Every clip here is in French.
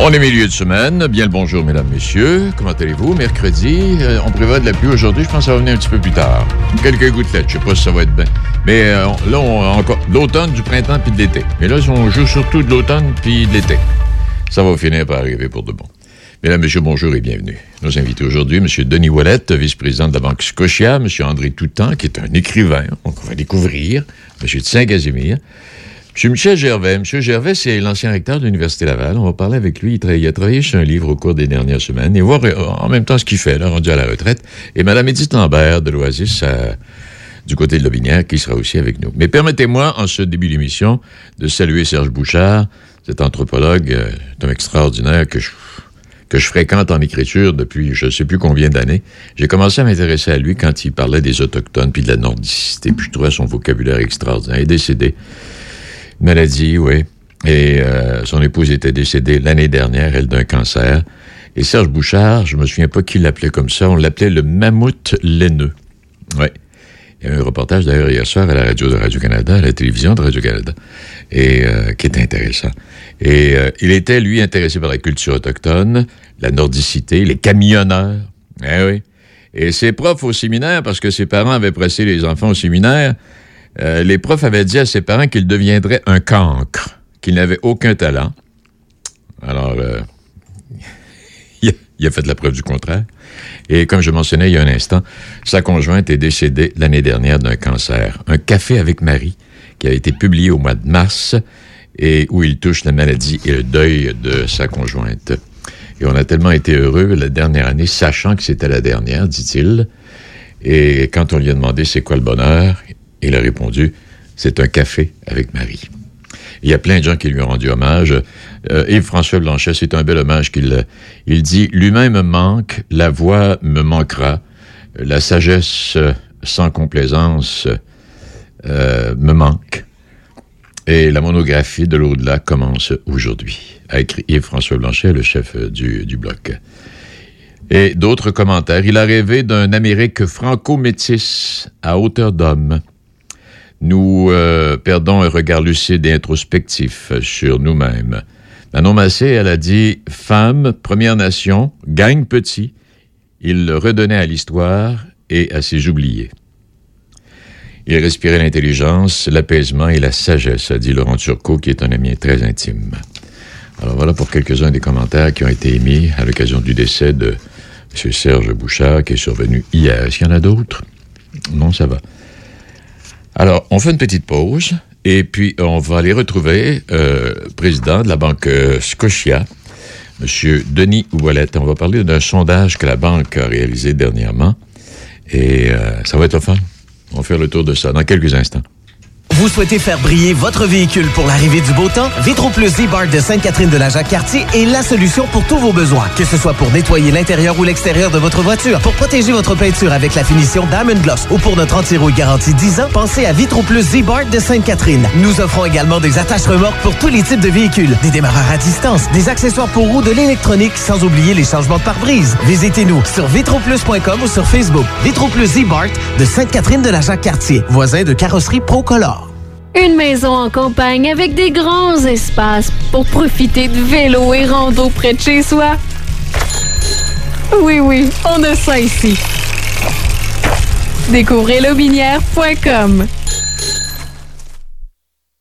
On est milieu de semaine. Bien le bonjour, mesdames, messieurs. Comment allez-vous? Mercredi, euh, on prévoit de la pluie aujourd'hui. Je pense que ça va venir un petit peu plus tard. Quelques gouttelettes. Je sais pas si ça va être bien. Mais euh, là, on a encore l'automne, du printemps puis de l'été. Mais là, on joue surtout de l'automne puis de l'été. Ça va finir par arriver pour de bon. Mesdames, Messieurs, bonjour et bienvenue. Nos invités aujourd'hui, M. Denis Wallet, vice-président de la Banque Scotia, M. André Toutan, qui est un écrivain, donc on va découvrir, M. de Saint-Casimir, M. Michel Gervais. M. Gervais, c'est l'ancien recteur de l'Université Laval. On va parler avec lui. Il, a travaillé sur un livre au cours des dernières semaines et voir euh, en même temps ce qu'il fait, rendu à la retraite. Et Mme Edith Lambert de l'Oasis, euh, du côté de Lobinière, qui sera aussi avec nous. Mais permettez-moi, en ce début d'émission, de saluer Serge Bouchard, cet anthropologue, euh, un homme extraordinaire que je, que je fréquente en écriture depuis je ne sais plus combien d'années. J'ai commencé à m'intéresser à lui quand il parlait des Autochtones puis de la nordicité, puis je trouvais son vocabulaire extraordinaire. Il est décédé. Maladie, oui. Et euh, son épouse était décédée l'année dernière, elle, d'un cancer. Et Serge Bouchard, je me souviens pas qui l'appelait comme ça, on l'appelait le mammouth laineux. Oui. Il y a eu un reportage d'ailleurs hier soir à la radio de Radio-Canada, à la télévision de Radio-Canada, et euh, qui était intéressant. Et euh, il était, lui, intéressé par la culture autochtone, la nordicité, les camionneurs. Eh oui. Et ses profs au séminaire, parce que ses parents avaient pressé les enfants au séminaire, euh, les profs avaient dit à ses parents qu'il deviendrait un cancre, qu'il n'avait aucun talent. Alors, euh, il, a, il a fait la preuve du contraire. Et comme je mentionnais il y a un instant, sa conjointe est décédée l'année dernière d'un cancer. Un café avec Marie, qui a été publié au mois de mars, et où il touche la maladie et le deuil de sa conjointe. Et on a tellement été heureux la dernière année, sachant que c'était la dernière, dit-il. Et quand on lui a demandé c'est quoi le bonheur, il a répondu c'est un café avec Marie. Il y a plein de gens qui lui ont rendu hommage. Euh, Yves-François Blanchet, c'est un bel hommage qu'il il dit L'humain me manque, la voix me manquera, la sagesse sans complaisance euh, me manque. Et la monographie de l'au-delà commence aujourd'hui, a écrit Yves-François Blanchet, le chef du, du bloc. Et d'autres commentaires. Il a rêvé d'un Amérique franco-métisse à hauteur d'homme. Nous euh, perdons un regard lucide et introspectif sur nous-mêmes. Manon Massé, elle a dit Femme, Première Nation, gagne petit. Il le redonnait à l'histoire et à ses oubliés. Il respirait l'intelligence, l'apaisement et la sagesse, a dit Laurent Turcot, qui est un ami très intime. Alors voilà pour quelques-uns des commentaires qui ont été émis à l'occasion du décès de M. Serge Bouchard, qui est survenu hier. Est-ce qu'il y en a d'autres? Non, ça va. Alors, on fait une petite pause et puis on va aller retrouver euh, président de la banque euh, Scotia, M. Denis Ouellet. On va parler d'un sondage que la banque a réalisé dernièrement et euh, ça va être fun. On va faire le tour de ça dans quelques instants. Vous souhaitez faire briller votre véhicule pour l'arrivée du beau temps? Vitro Plus Z-Bar de Sainte-Catherine de la Jacques-Cartier est la solution pour tous vos besoins. Que ce soit pour nettoyer l'intérieur ou l'extérieur de votre voiture, pour protéger votre peinture avec la finition Diamond Gloss ou pour notre anti-rouille garantie 10 ans, pensez à Vitro Plus Z-Bar de Sainte-Catherine. Nous offrons également des attaches remorques pour tous les types de véhicules, des démarreurs à distance, des accessoires pour roues, de l'électronique, sans oublier les changements de pare-brise. Visitez-nous sur vitroplus.com ou sur Facebook. Vitro Plus Z-Bar de Sainte-Catherine de la Jacques-Cartier, voisin de carrosserie Procolor. Une maison en campagne avec des grands espaces pour profiter de vélo et rando près de chez soi. Oui, oui, on a ça ici. Découvrez lobinière.com.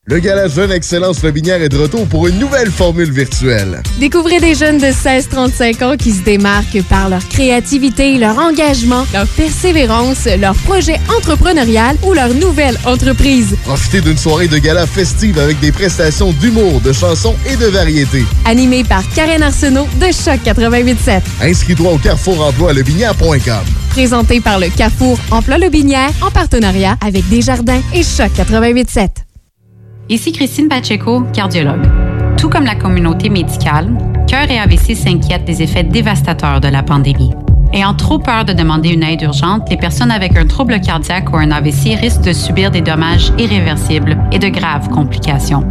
Le gala Jeune Excellence Lobinière est de retour pour une nouvelle formule virtuelle. Découvrez des jeunes de 16-35 ans qui se démarquent par leur créativité, leur engagement, leur persévérance, leur projet entrepreneurial ou leur nouvelle entreprise. Profitez d'une soirée de gala festive avec des prestations d'humour, de chansons et de variétés. Animé par Karen Arsenault de Choc 88.7. Inscris-toi au Carrefour Emploi Lobinière.com. Présenté par le Carrefour Emploi Lobinière en partenariat avec Desjardins et Choc 88.7. Ici Christine Pacheco, cardiologue. Tout comme la communauté médicale, Cœur et AVC s'inquiètent des effets dévastateurs de la pandémie. Ayant trop peur de demander une aide urgente, les personnes avec un trouble cardiaque ou un AVC risquent de subir des dommages irréversibles et de graves complications.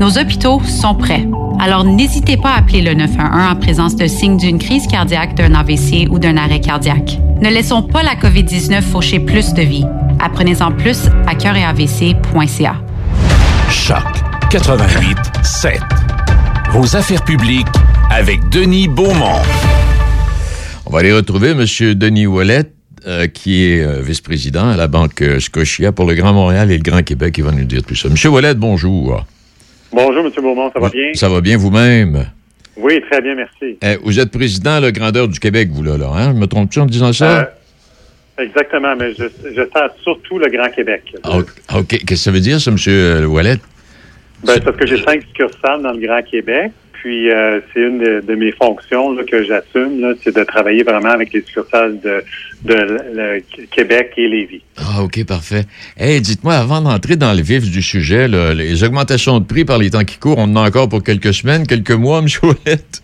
Nos hôpitaux sont prêts. Alors n'hésitez pas à appeler le 911 en présence de signes d'une crise cardiaque, d'un AVC ou d'un arrêt cardiaque. Ne laissons pas la COVID-19 faucher plus de vies. Apprenez-en plus à cœuretavc.ca. Choc 88 7. vos affaires publiques avec Denis Beaumont. On va aller retrouver M. Denis Wallet, euh, qui est euh, vice-président à la Banque euh, Scotia pour le Grand Montréal et le Grand Québec. Il va nous dire tout ça. M. Wallet, bonjour. Bonjour, M. Beaumont, ça va bien? Ça va bien vous-même? Oui, très bien, merci. Eh, vous êtes président la grandeur du Québec, vous, là, là hein? Je me trompe-tu en disant ça? exactement, mais je, je sers surtout le Grand Québec. Ah, OK. Qu'est-ce que ça veut dire, ça, M. Wallet? Ben, parce que j'ai cinq succursales dans le Grand Québec. Puis euh, c'est une de, mes fonctions que j'assume, c'est de travailler vraiment avec les succursales de, de, Québec et Lévis. Ah, OK, parfait. Hey, dites-moi, avant d'entrer dans le vif du sujet, les augmentations de prix par les temps qui courent, on en a encore pour quelques semaines, quelques mois, M. Ouellette?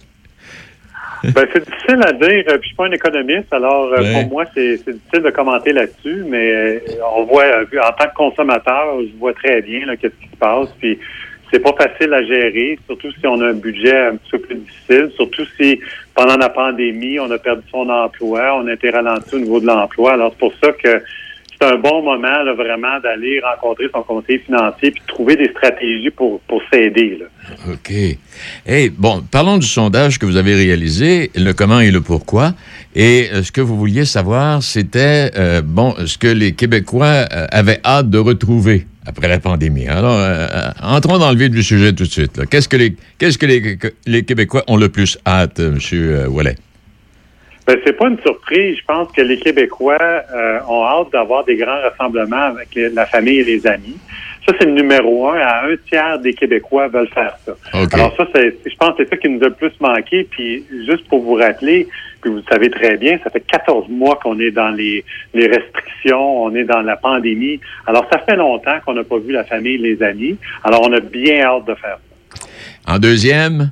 Ben, c'est difficile à dire. Puis je suis pas un économiste, alors euh, pour moi, c'est difficile de commenter là-dessus, mais euh, on voit, en tant que consommateur, je vois très bien qu'est-ce qui se passe. Puis c'est pas facile à gérer, surtout si on a un budget un petit peu plus difficile, surtout si pendant la pandémie, on a perdu son emploi, on a été ralenti au niveau de l'emploi. Alors, c'est pour ça que c'est un bon moment vraiment d'aller rencontrer son conseiller financier puis trouver des stratégies pour, pour s'aider. OK. Hey, bon, parlons du sondage que vous avez réalisé, le comment et le pourquoi. Et euh, ce que vous vouliez savoir, c'était, euh, bon, ce que les Québécois euh, avaient hâte de retrouver après la pandémie. Alors, entrons dans le vif du sujet tout de suite. Qu'est-ce que, les, qu'est-ce que les, les, Québécois ont le plus hâte, M. Wallet? Ben, c'est pas une surprise. Je pense que les Québécois ont hâte d'avoir des grands rassemblements avec la famille et les amis. Ça, c'est le numéro un. À un tiers des Québécois veulent faire ça. Alors ça, c'est, je pense que c'est ça qui nous a le plus manqué. Puis juste pour vous rappeler, puis vous le savez très bien, ça fait 14 mois qu'on est dans les, les restrictions, on est dans la pandémie. Alors ça fait longtemps qu'on n'a pas vu la famille, les amis. Alors on a bien hâte de faire ça. En deuxième?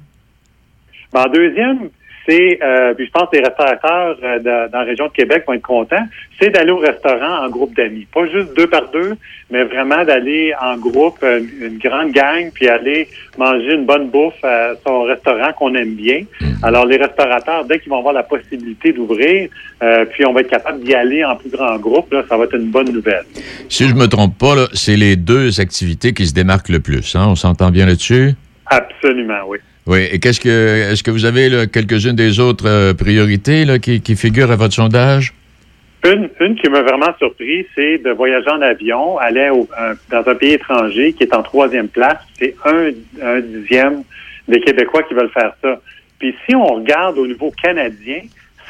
Ben, en deuxième, c'est, euh, puis je pense que les restaurateurs euh, dans la région de Québec vont être contents, c'est d'aller au restaurant en groupe d'amis. Pas juste deux par deux, mais vraiment d'aller en groupe, euh, une, grande gang, puis aller manger une bonne bouffe à son restaurant qu'on aime bien. Mm-hmm. Alors, les restaurateurs, dès qu'ils vont avoir la possibilité d'ouvrir, puis on va être capable d'y aller en plus grand groupe, là, ça va être une bonne nouvelle. Si je me trompe pas, c'est les deux activités qui se démarquent le plus. Hein? On s'entend bien là-dessus? Absolument, oui. Oui. Et qu'est-ce que est-ce que vous avez quelques-unes des autres euh, priorités qui, figurent à votre sondage? Une, une qui m'a vraiment surpris, c'est de voyager en avion, aller dans un pays étranger qui est en troisième place. C'est un, un dixième des Québécois qui veulent faire ça. Puis si on regarde au niveau canadien,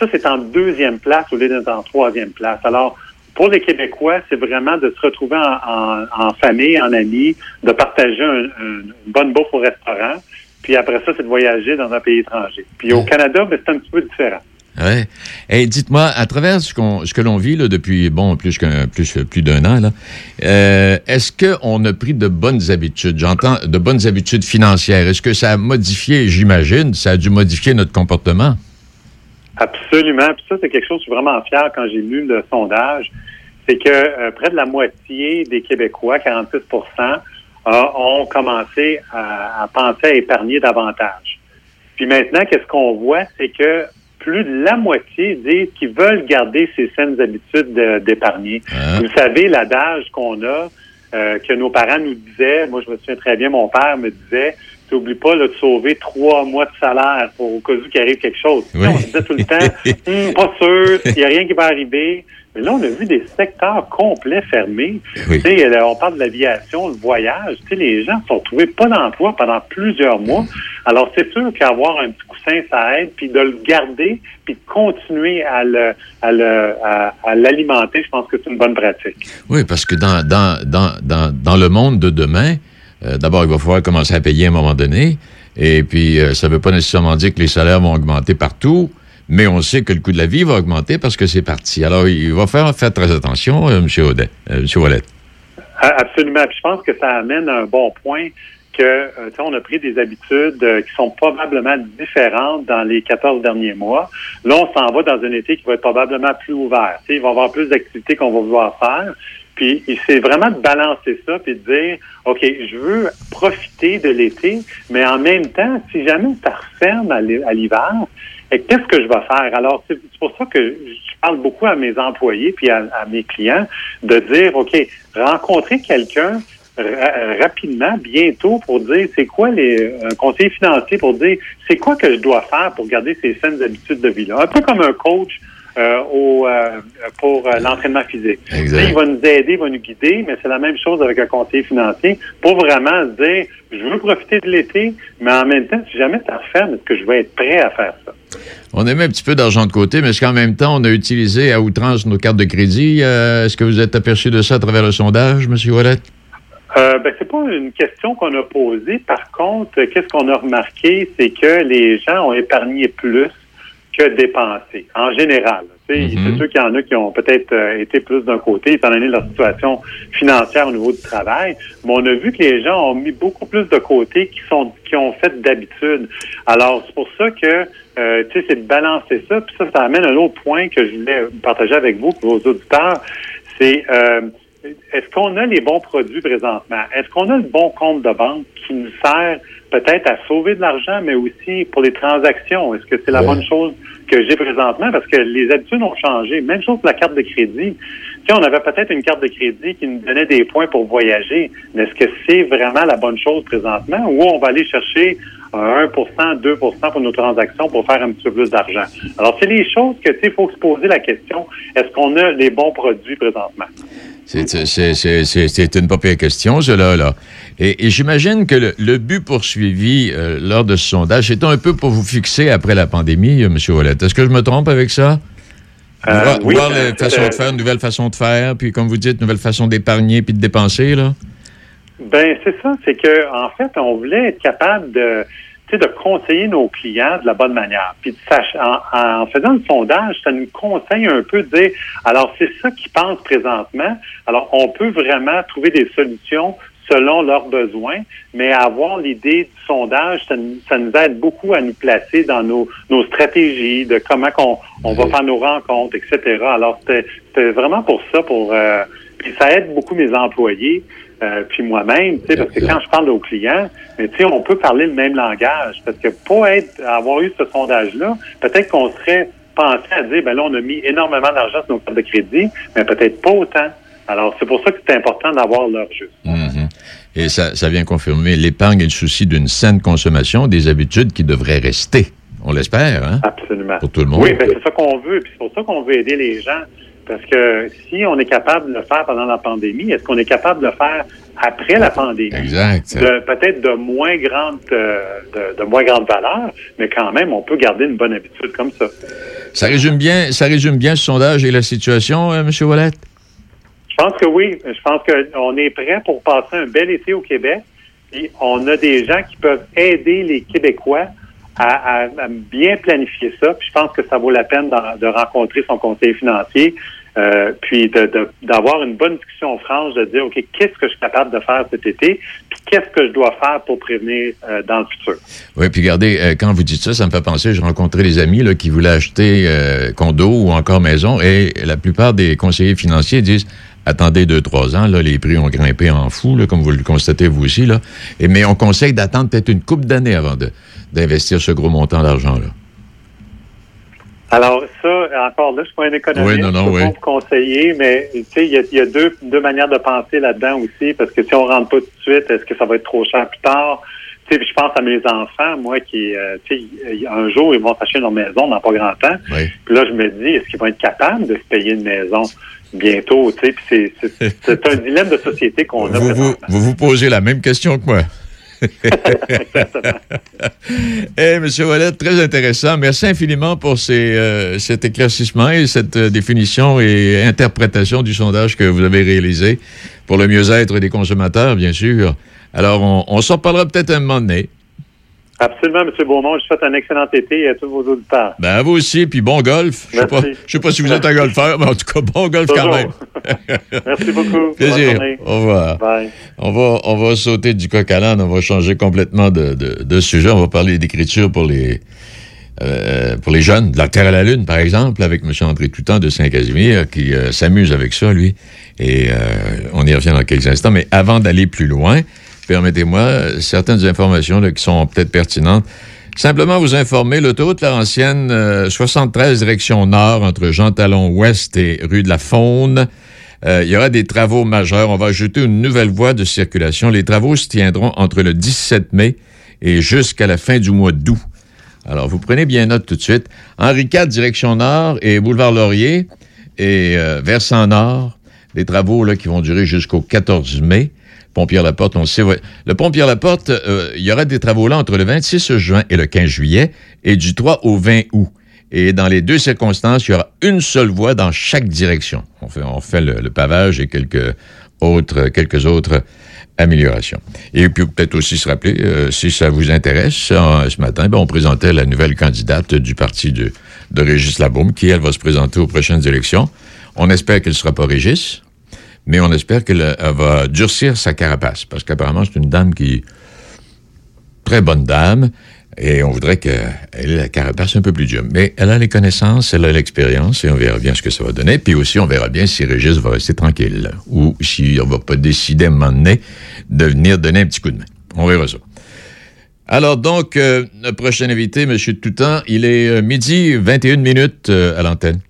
ça, c'est en deuxième place au lieu d'être en troisième place. Alors, pour les Québécois, c'est vraiment de se retrouver en, famille, en amis, de partager une bonne bouffe au restaurant. Puis après ça, c'est de voyager dans un pays étranger. Puis au Canada, ben, c'est un petit peu différent. Oui. Et dites-moi, à travers ce, qu'on, ce que l'on vit là, depuis bon plus qu'un plus plus d'un an, là, euh, est-ce qu'on a pris de bonnes habitudes? J'entends de bonnes habitudes financières. Est-ce que ça a modifié, j'imagine, ça a dû modifier notre comportement? Absolument. Puis ça, c'est quelque chose, je suis vraiment fier quand j'ai lu le sondage. C'est que euh, près de la moitié des Québécois, 46 ont commencé à, penser à épargner davantage. Puis maintenant, qu'est-ce qu'on voit, c'est que plus de la moitié disent qu'ils veulent garder ces saines habitudes d'épargner. Hein? Vous savez, l'adage qu'on a, euh, que nos parents nous disaient, moi je me souviens très bien, mon père me disait, n'oublie pas de sauver trois mois de salaire pour au cas où qu'il arrive quelque chose. On disait tout le temps, hum, pas sûr, il n'y a rien qui va arriver. Mais là, on a vu des secteurs complets fermés. Euh, on parle de l'aviation, le voyage. les gens se sont trouvés pas d'emploi pendant plusieurs mois. Alors, c'est sûr qu'avoir un petit coussin, ça aide. Puis de le garder, puis de continuer à le, à l'alimenter, je pense que c'est une bonne pratique. Oui, parce que dans, dans, dans, dans, dans le monde de demain, euh, d'abord, il va falloir commencer à payer à un moment donné. Et puis, euh, ça ne veut pas nécessairement dire que les salaires vont augmenter partout, mais on sait que le coût de la vie va augmenter parce que c'est parti. Alors, il va falloir faire très attention, euh, M. Audet, M. Wallet. Absolument. Puis je pense que ça amène un bon point que on a pris des habitudes qui sont probablement différentes dans les 14 derniers mois. Là, on s'en va dans un été qui va être probablement plus ouvert. il va y avoir plus d'activités qu'on va vouloir faire. Puis c'est vraiment de balancer ça puis de dire OK, je veux profiter de l'été, mais en même temps, si jamais ça referme à l'hiver, qu'est-ce que je vais faire? Alors, c'est pour ça que je parle beaucoup à mes employés puis à, mes clients de dire OK, rencontrer quelqu'un rapidement, bientôt, pour dire c'est quoi les un conseiller financier pour dire c'est quoi que je dois faire pour garder ces saines habitudes de vie-là? Un peu comme un coach euh, au, euh, pour euh, l'entraînement physique. Il va nous aider, il va nous guider, mais c'est la même chose avec un conseiller financier pour vraiment se dire, je veux profiter de l'été, mais en même temps, si jamais tu refermes, est-ce que je vais être prêt à faire ça? On a mis un petit peu d'argent de côté, mais est-ce qu'en même temps, on a utilisé à outrance nos cartes de crédit? est-ce que vous êtes aperçu de ça à travers le sondage, M. Wallet? Euh, ben, c'est pas une question qu'on a posée. Par contre, qu'est-ce qu'on a remarqué, c'est que les gens ont épargné plus que dépensé, en général. Mm-hmm. C'est sûr qu'il y en a qui ont peut-être euh, été plus d'un côté, étant donné leur situation financière au niveau du travail, mais on a vu que les gens ont mis beaucoup plus de côté qui sont qui ont fait d'habitude. Alors, c'est pour ça que euh, tu sais, c'est de balancer ça. Puis ça, ça amène un autre point que je voulais partager avec vous, vos auditeurs. C'est euh, est-ce qu'on a les bons produits présentement? Est-ce qu'on a le bon compte de banque qui nous sert peut-être à sauver de l'argent, mais aussi pour les transactions? Est-ce que c'est la bonne chose que j'ai présentement? Parce que les habitudes ont changé. Même chose pour la carte de crédit. Tu on avait peut-être une carte de crédit qui nous donnait des points pour voyager, mais est-ce que c'est vraiment la bonne chose présentement? Ou on va aller chercher 1% 2% pour nos transactions pour faire un petit peu plus d'argent. Alors, c'est les choses que, tu sais, il faut se poser la question, est-ce qu'on a les bons produits présentement? C'est une pas pire question, cela, là. Et, j'imagine que le, but poursuivi euh, lors de ce sondage, c'est un peu pour vous fixer après la pandémie, euh, M. Wallet. Est-ce que je me trompe avec ça? Euh, voir, oui, voir les façons de faire, une nouvelle façon de faire, puis comme vous dites, une nouvelle façon d'épargner puis de dépenser, là? Ben, c'est ça. C'est que, en fait, on voulait être capable de de conseiller nos clients de la bonne manière. Puis en, en, faisant le sondage, ça nous conseille un peu de dire, alors c'est ça qu'ils pensent présentement. Alors on peut vraiment trouver des solutions selon leurs besoins, mais avoir l'idée du sondage, ça, nous aide beaucoup à nous placer dans nos, nos stratégies, de comment qu'on, on va faire nos rencontres, etc. Alors c'était vraiment pour ça, pour euh, puis ça aide beaucoup mes employés. Euh, puis moi-même, tu sais, parce que quand je parle aux clients, mais tu sais, on peut parler le même langage, parce que pour être, avoir eu ce sondage-là, peut-être qu'on serait pensé à dire, ben là, on a mis énormément d'argent sur nos cartes de crédit, mais peut-être pas autant. Alors, c'est pour ça que c'est important d'avoir leur jeu. Mm-hmm. Et ça, ça vient confirmer l'épargne et le souci d'une saine consommation, des habitudes qui devraient rester. On l'espère, hein? Absolument. Pour tout le monde. Oui, ben c'est ça qu'on veut. Puis c'est pour ça qu'on veut aider les gens. Parce que si on est capable de le faire pendant la pandémie, est-ce qu'on est capable de le faire après la pandémie? Exact. Peut-être de moins grande euh, de, moins grande valeur, mais quand même, on peut garder une bonne habitude comme ça. Ça résume bien, ça résume bien ce sondage et la situation, euh, M. Wallet? Je pense que oui. Je pense qu'on est prêt pour passer un bel été au Québec. Et on a des gens qui peuvent aider les Québécois à, bien planifier ça. Puis je pense que ça vaut la peine de rencontrer son conseiller financier euh, puis d'avoir une bonne discussion franche, de dire, OK, qu'est-ce que je suis capable de faire cet été, puis qu'est-ce que je dois faire pour prévenir euh, dans le futur? Oui, puis regardez, euh, quand vous dites ça, ça me fait penser, j'ai rencontré des amis là, qui voulaient acheter condo ou encore maison, et la plupart des conseillers financiers disent, attendez deux, trois ans, là, les prix ont grimpé en fou, là, comme vous le constatez vous aussi, là. Et, mais on conseille d'attendre peut-être une coupe d'années avant d'investir ce gros montant d'argent-là. Alors ça, encore là, je suis pas un économiste, oui, non, non, je peux vous conseiller, mais tu sais, il y a, deux, deux manières de penser là-dedans aussi, parce que si on rentre pas tout de suite, est-ce que ça va être trop cher plus tard? Tu sais, je pense à mes enfants, moi, qui, euh, tu sais, un jour, ils vont s'acheter une maison dans pas grand temps. Puis là, je me dis, est-ce qu'ils vont être capables de se payer une maison bientôt? Tu sais, c'est un dilemme de société qu'on a. Vous vous, vous vous posez la même question que moi. Eh, M. Wallet, très intéressant. Merci infiniment pour euh, cet éclaircissement et cette euh, définition et interprétation du sondage que vous avez réalisé pour le mieux-être des consommateurs, bien sûr. Alors, on, on s'en parlera peut-être un moment donné. Absolument, M. Beaumont. Je vous souhaite un excellent été à tous vos auditeurs. Ben, à vous aussi, puis bon golf. Je ne sais, sais, pas si vous êtes un golfeur, mais en tout cas, bon golf quand même. Merci beaucoup. Plaisir. Au revoir. Bye. On va, on va sauter du coq à l'âne. On va changer complètement de, de, de sujet. On va parler d'écriture pour les, euh, pour les jeunes, de la Terre à la Lune, par exemple, avec M. André Toutan de Saint-Casimir, qui euh, s'amuse avec ça, lui. Et euh, on y revient dans quelques instants. Mais avant d'aller plus loin, permettez-moi, certaines informations qui sont peut-être pertinentes. Simplement vous informer, l'autoroute Laurentienne, 73 direction nord entre Jean Talon Ouest et rue de la Faune, Euh, il y aura des travaux majeurs. On va ajouter une nouvelle voie de circulation. Les travaux se tiendront entre le 17 mai et jusqu'à la fin du mois d'août. Alors, vous prenez bien note tout de suite. Henri IV, direction nord, et Boulevard Laurier, et euh, versant nord, des travaux là, qui vont durer jusqu'au 14 mai. Pont Pierre-Laporte, on le sait. ouais. Le pont Pierre-Laporte, euh, il y aura des travaux là entre le 26 juin et le 15 juillet, et du 3 au 20 août. Et dans les deux circonstances, il y aura une seule voie dans chaque direction. On fait, le, pavage et quelques autres, quelques autres améliorations. Et puis peut-être aussi se rappeler, euh, si ça vous intéresse, euh, ce matin, ben, on présentait la nouvelle candidate du parti de, de Régis Labaume, qui, elle, va se présenter aux prochaines élections. On espère qu'elle ne sera pas Régis, mais on espère qu'elle euh, va durcir sa carapace, parce qu'apparemment, c'est une dame qui... Très bonne dame, et on voudrait qu'elle ait la carapace un peu plus dure. Mais elle a les connaissances, elle a l'expérience, et on verra bien ce que ça va donner. Puis aussi, on verra bien si Régis va rester tranquille, ou si on va pas décider à un moment donné de venir donner un petit coup de main. On verra ça. Alors donc, euh, notre prochain invité, M. Toutan, il est euh, midi 21 minutes à l'antenne.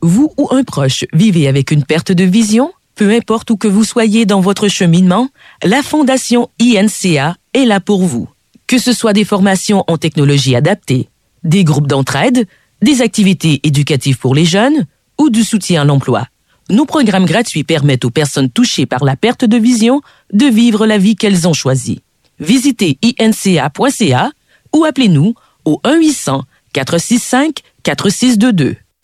Vous ou un proche vivez avec une perte de vision? Peu importe où que vous soyez dans votre cheminement, la Fondation INCA est là pour vous. Que ce soit des formations en technologie adaptée, des groupes d'entraide, des activités éducatives pour les jeunes ou du soutien à l'emploi. Nos programmes gratuits permettent aux personnes touchées par la perte de vision de vivre la vie qu'elles ont choisie. Visitez inca.ca ou appelez-nous au 1-800-465-4622.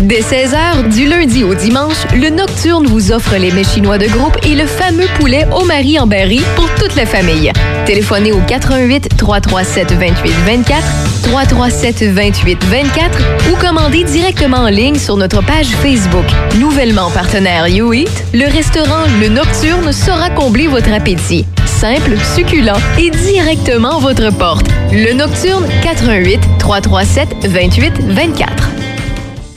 Dès 16h, du lundi au dimanche, le Nocturne vous offre les mets chinois de groupe et le fameux poulet au mari en berry pour toute la famille. Téléphonez au 88 337 28 24, 337 28 24 ou commandez directement en ligne sur notre page Facebook. Nouvellement partenaire YouEat, le restaurant Le Nocturne saura combler votre appétit. Simple, succulent et directement à votre porte. Le Nocturne 88 337 28 24.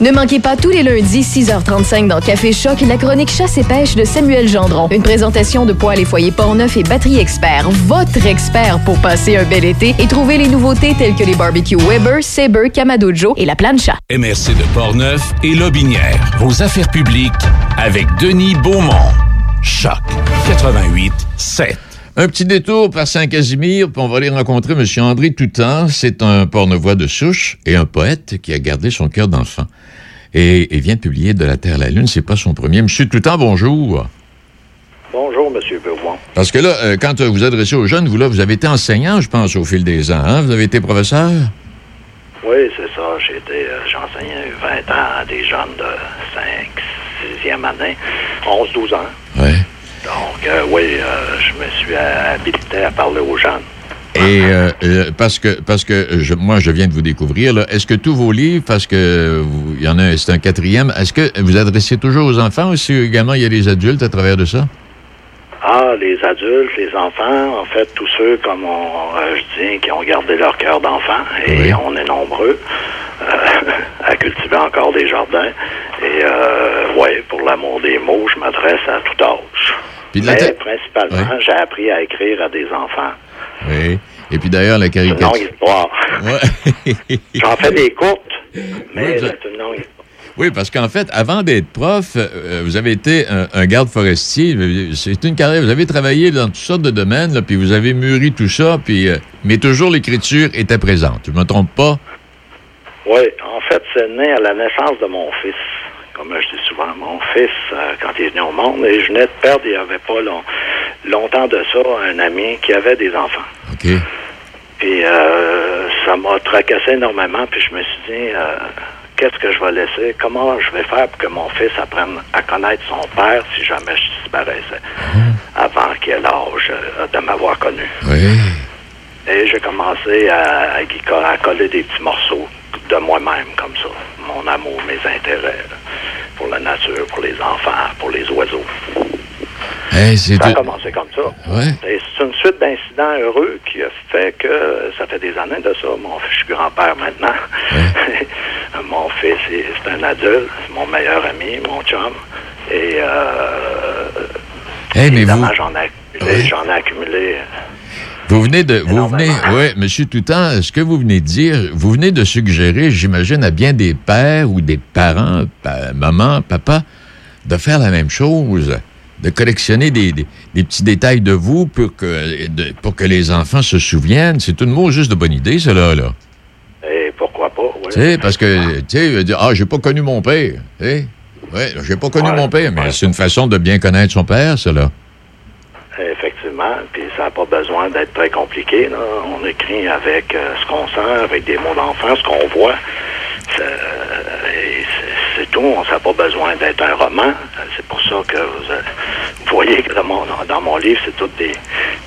Ne manquez pas tous les lundis 6h35 dans Café Choc la chronique chasse et pêche de Samuel Gendron. Une présentation de poêle et foyer Portneuf et Batterie Expert, votre expert pour passer un bel été et trouver les nouveautés telles que les barbecues Weber, Sabre, Kamado Joe et la plancha. MRC de Portneuf et Lobinière. Vos affaires publiques avec Denis Beaumont. Choc 88 7. Un petit détour par Saint-Casimir, puis on va aller rencontrer M. André Toutan. C'est un pornevoix de souche et un poète qui a gardé son cœur d'enfant. Et il vient de publier De la Terre à la Lune. C'est pas son premier. M. Toutan, bonjour. Bonjour, M. Beaumont. Parce que là, euh, quand euh, vous adressez aux jeunes, vous là, vous avez été enseignant, je pense, au fil des ans. hein? Vous avez été professeur? Oui, c'est ça. J'ai été, euh, j'ai enseigné 20 ans à des jeunes de 5, 6e année, 11, 12 ans. Oui. Donc, euh, oui, euh, je me suis habilité à parler aux jeunes. Et euh, parce que parce que je, moi je viens de vous découvrir, est-ce que tous vos livres, parce que il y en a, c'est un quatrième, est-ce que vous adressez toujours aux enfants ou si également il y a les adultes à travers de ça? Ah, les adultes, les enfants, en fait, tous ceux, comme on, je dis, qui ont gardé leur cœur d'enfant, et on est nombreux à cultiver encore des jardins. Et, ouais, pour l'amour des mots, je m'adresse à tout âge. Puis la principalement, j'ai appris à écrire à des enfants. Oui. Et puis d'ailleurs, la C'est une longue caricature. histoire. Ouais. J'en fais des courtes, mais Oui, c'est une longue histoire. Oui, parce qu'en fait, avant d'être prof, euh, vous avez été un, un garde forestier. C'est une carrière. Vous avez travaillé dans toutes sortes de domaines, là, puis vous avez mûri tout ça, puis euh, mais toujours l'écriture était présente. Je me trompe pas? Oui, en fait, c'est né à la naissance de mon fils. Comme je dis souvent, mon fils, euh, quand il est venu au monde, et je venais de perdre, il n'y avait pas long- longtemps de ça, un ami qui avait des enfants. OK. Puis euh, ça m'a tracassé énormément, puis je me suis dit, euh, qu'est-ce que je vais laisser? Comment je vais faire pour que mon fils apprenne à connaître son père si jamais je disparaissais? Avant qu'il ait l'âge de m'avoir connu? Oui. Et j'ai commencé à, à à coller des petits morceaux de moi-même, comme ça. Mon amour, mes intérêts. pour la nature, pour les enfants, pour les oiseaux. Hey, Ça a commencé comme ça. Ouais. C'est une suite d'incidents heureux qui a fait que ça fait des années de ça. Mon, je suis grand-père maintenant. mon fils, il- c'est un adulte, mon meilleur ami, mon chum. Et euh, Hey, mais évidemment, vous- j'en ai accumulé, j'en ai accumulé. Vous venez de, vous venez, ouais, Monsieur Toutan, ce que vous venez de dire, vous venez de suggérer, j'imagine, à bien des pères ou des parents, pa- maman, papa, de faire la même chose, de collectionner des, des- des petits détails de vous pour que, de- pour que les enfants se souviennent. C'est tout le mot juste de bonne idée, cela, là. Et pourquoi pas, oui. Tu sais, parce que, tu sais, il va dire, ah, j'ai pas connu mon père. Tu sais, ouais, j'ai pas connu mon père, mais c'est une façon de bien connaître son père, cela. Ça n'a pas besoin d'être très compliqué. Là. On écrit avec euh, ce qu'on sent, avec des mots d'enfant, ce qu'on voit. C'est tout. Ça n'a pas besoin d'être un roman. C'est pour ça que vous, euh, vous voyez que dans mon, dans mon livre, c'est tous des,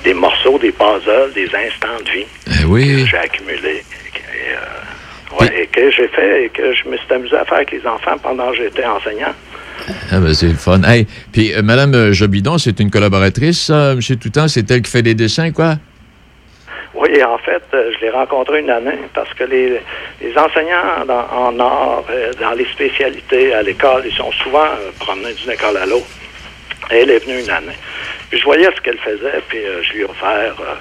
des morceaux, des puzzles, des instants de vie Eh oui. que j'ai accumulés. Et, euh, ouais, et que j'ai fait et que je me suis amusé à faire avec les enfants pendant que j'étais enseignant. Ah ben c'est le fun. Puis euh, Madame euh, Jobidon, c'est une collaboratrice, ça, Monsieur Toutan, c'est elle qui fait des dessins, quoi? Oui, en fait, euh, je l'ai rencontré une année parce que les, les enseignants en art, euh, dans les spécialités à l'école, ils sont souvent euh, promenés d'une école à l'autre. Elle est venue une année. Puis je voyais ce qu'elle faisait, puis euh, je lui ai offert, euh,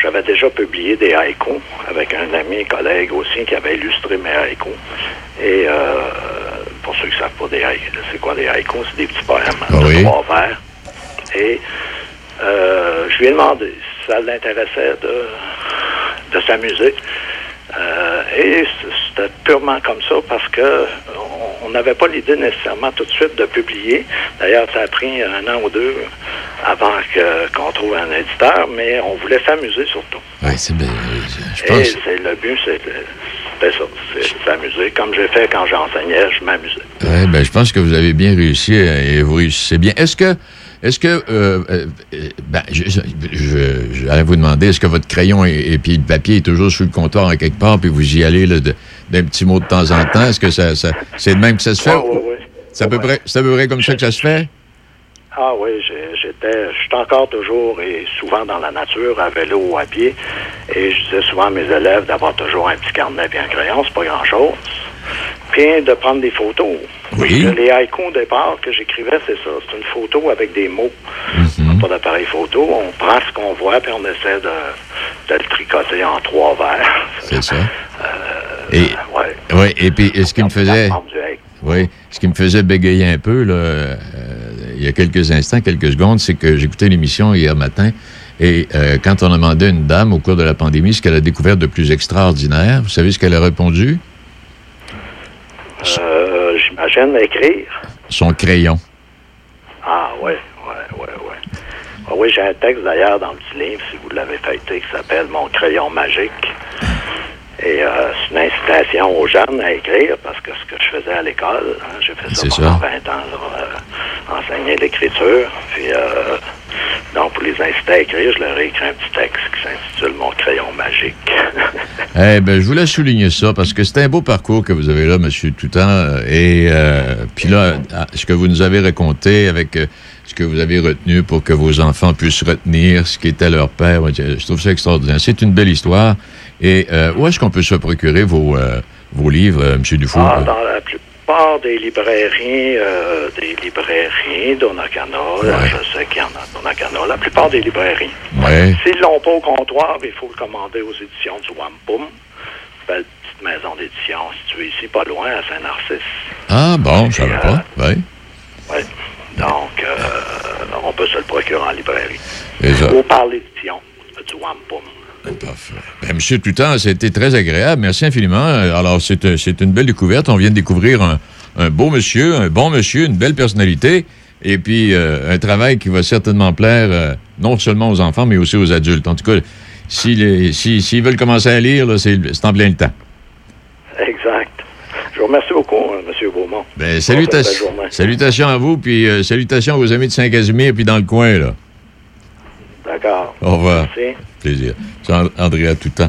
j'avais déjà publié des haïkus avec un ami, collègue aussi, qui avait illustré mes haïkus. Et euh, pour ceux qui ne savent pas des c'est quoi des haïkus? C'est des petits poèmes de oui. trois vers. Et euh, je lui ai demandé si ça l'intéressait de, de s'amuser. Euh, et c'était purement comme ça parce que on- on n'avait pas l'idée nécessairement tout de suite de publier. D'ailleurs, ça a pris un an ou deux avant que- qu'on trouve un éditeur, mais on voulait s'amuser surtout. Oui, c'est bien. Je Et pense. c'est le but, c'était ça, c'est s'amuser. Comme j'ai fait quand j'enseignais, je m'amusais. Ouais, ben, je pense que vous avez bien réussi euh, et vous réussissez bien. Est-ce que, est-ce que, euh, euh, ben, je, je, je- j'allais vous demander, est-ce que votre crayon et, et puis le papier est toujours sur le comptoir en quelque part, puis vous y allez d'un petit mot de temps en temps? Est-ce que ça, ça- c'est de même que ça se fait? Ouais, ouais, ouais. C'est à à peu près comme ça que ça se fait? Ah oui, j'étais, je suis encore toujours et souvent dans la nature, à vélo ou à pied. Et je disais souvent à mes élèves d'avoir toujours un petit carnet et un crayon, c'est pas grand-chose. Puis de prendre des photos. Oui. Les haïkus au départ que j'écrivais, c'est ça. C'est une photo avec des mots. On n'a pas d'appareil photo. On prend ce qu'on voit puis on essaie de, de le tricoter en trois vers. C'est ça. Et, ouais. oui, et puis, ce qui me faisait. Oui, ce qui me faisait bégayer un peu, là, euh, il y a quelques instants, quelques secondes, c'est que j'écoutais l'émission hier matin et euh, quand on a demandé à une dame au cours de la pandémie ce qu'elle a découvert de plus extraordinaire, vous savez ce qu'elle a répondu? Euh, J'imagine écrire. Son crayon. Ah oui, oui, oui, oui. Ah oui, j'ai un texte d'ailleurs dans le petit livre, si vous l'avez feuilleté, qui s'appelle Mon crayon magique. Et euh, c'est une incitation aux jeunes à écrire parce que ce que je faisais à l'école, hein, j'ai fait ça pendant ça. 20 ans, là, euh, enseigner l'écriture. Puis euh, donc pour les inciter à écrire, je leur ai écrit un petit texte qui s'intitule Mon crayon magique. Eh ben, je voulais souligner ça parce que c'est un beau parcours que vous avez là, Monsieur Toutan. Et euh, puis là, ce que vous nous avez raconté avec euh, ce que vous avez retenu pour que vos enfants puissent retenir ce qu'était leur père, je je trouve ça extraordinaire. C'est une belle histoire. Et euh, où est-ce qu'on peut se procurer vos, euh, vos livres, euh, Monsieur Dufour? Ah, dans la plupart des librairies, euh, des librairies Donnacana, là, je sais qu'il y en a à Donnacana, la plupart des librairies. Ouais. S'ils l'ont pas au comptoir, il faut le commander aux éditions du Wampum. Belle petite maison d'édition située ici, pas loin, à Saint-Narcisse. Ah bon, ça va pas. Oui. Oui. Donc, euh, on peut se le procurer en librairie. Ou par l'édition du Wampum. Ben, Monsieur Toutan, c'était très agréable. Merci infiniment. Alors, c'est euh, c'est une belle découverte. On vient de découvrir un, un beau monsieur, un bon monsieur, une belle personnalité, et puis euh, un travail qui va certainement plaire euh, non seulement aux enfants, mais aussi aux adultes. En tout cas, s'ils si, s'ils veulent commencer à lire, c'est en plein le temps. Exact. Je vous remercie beaucoup, euh, M. Beaumont. Ben, salutations, salutations à vous, puis euh, salutations aux amis de Saint-Casimir, puis dans le coin, là. D'accord. Au revoir. Merci. Plaisir. C'est And- Andrea Toutan.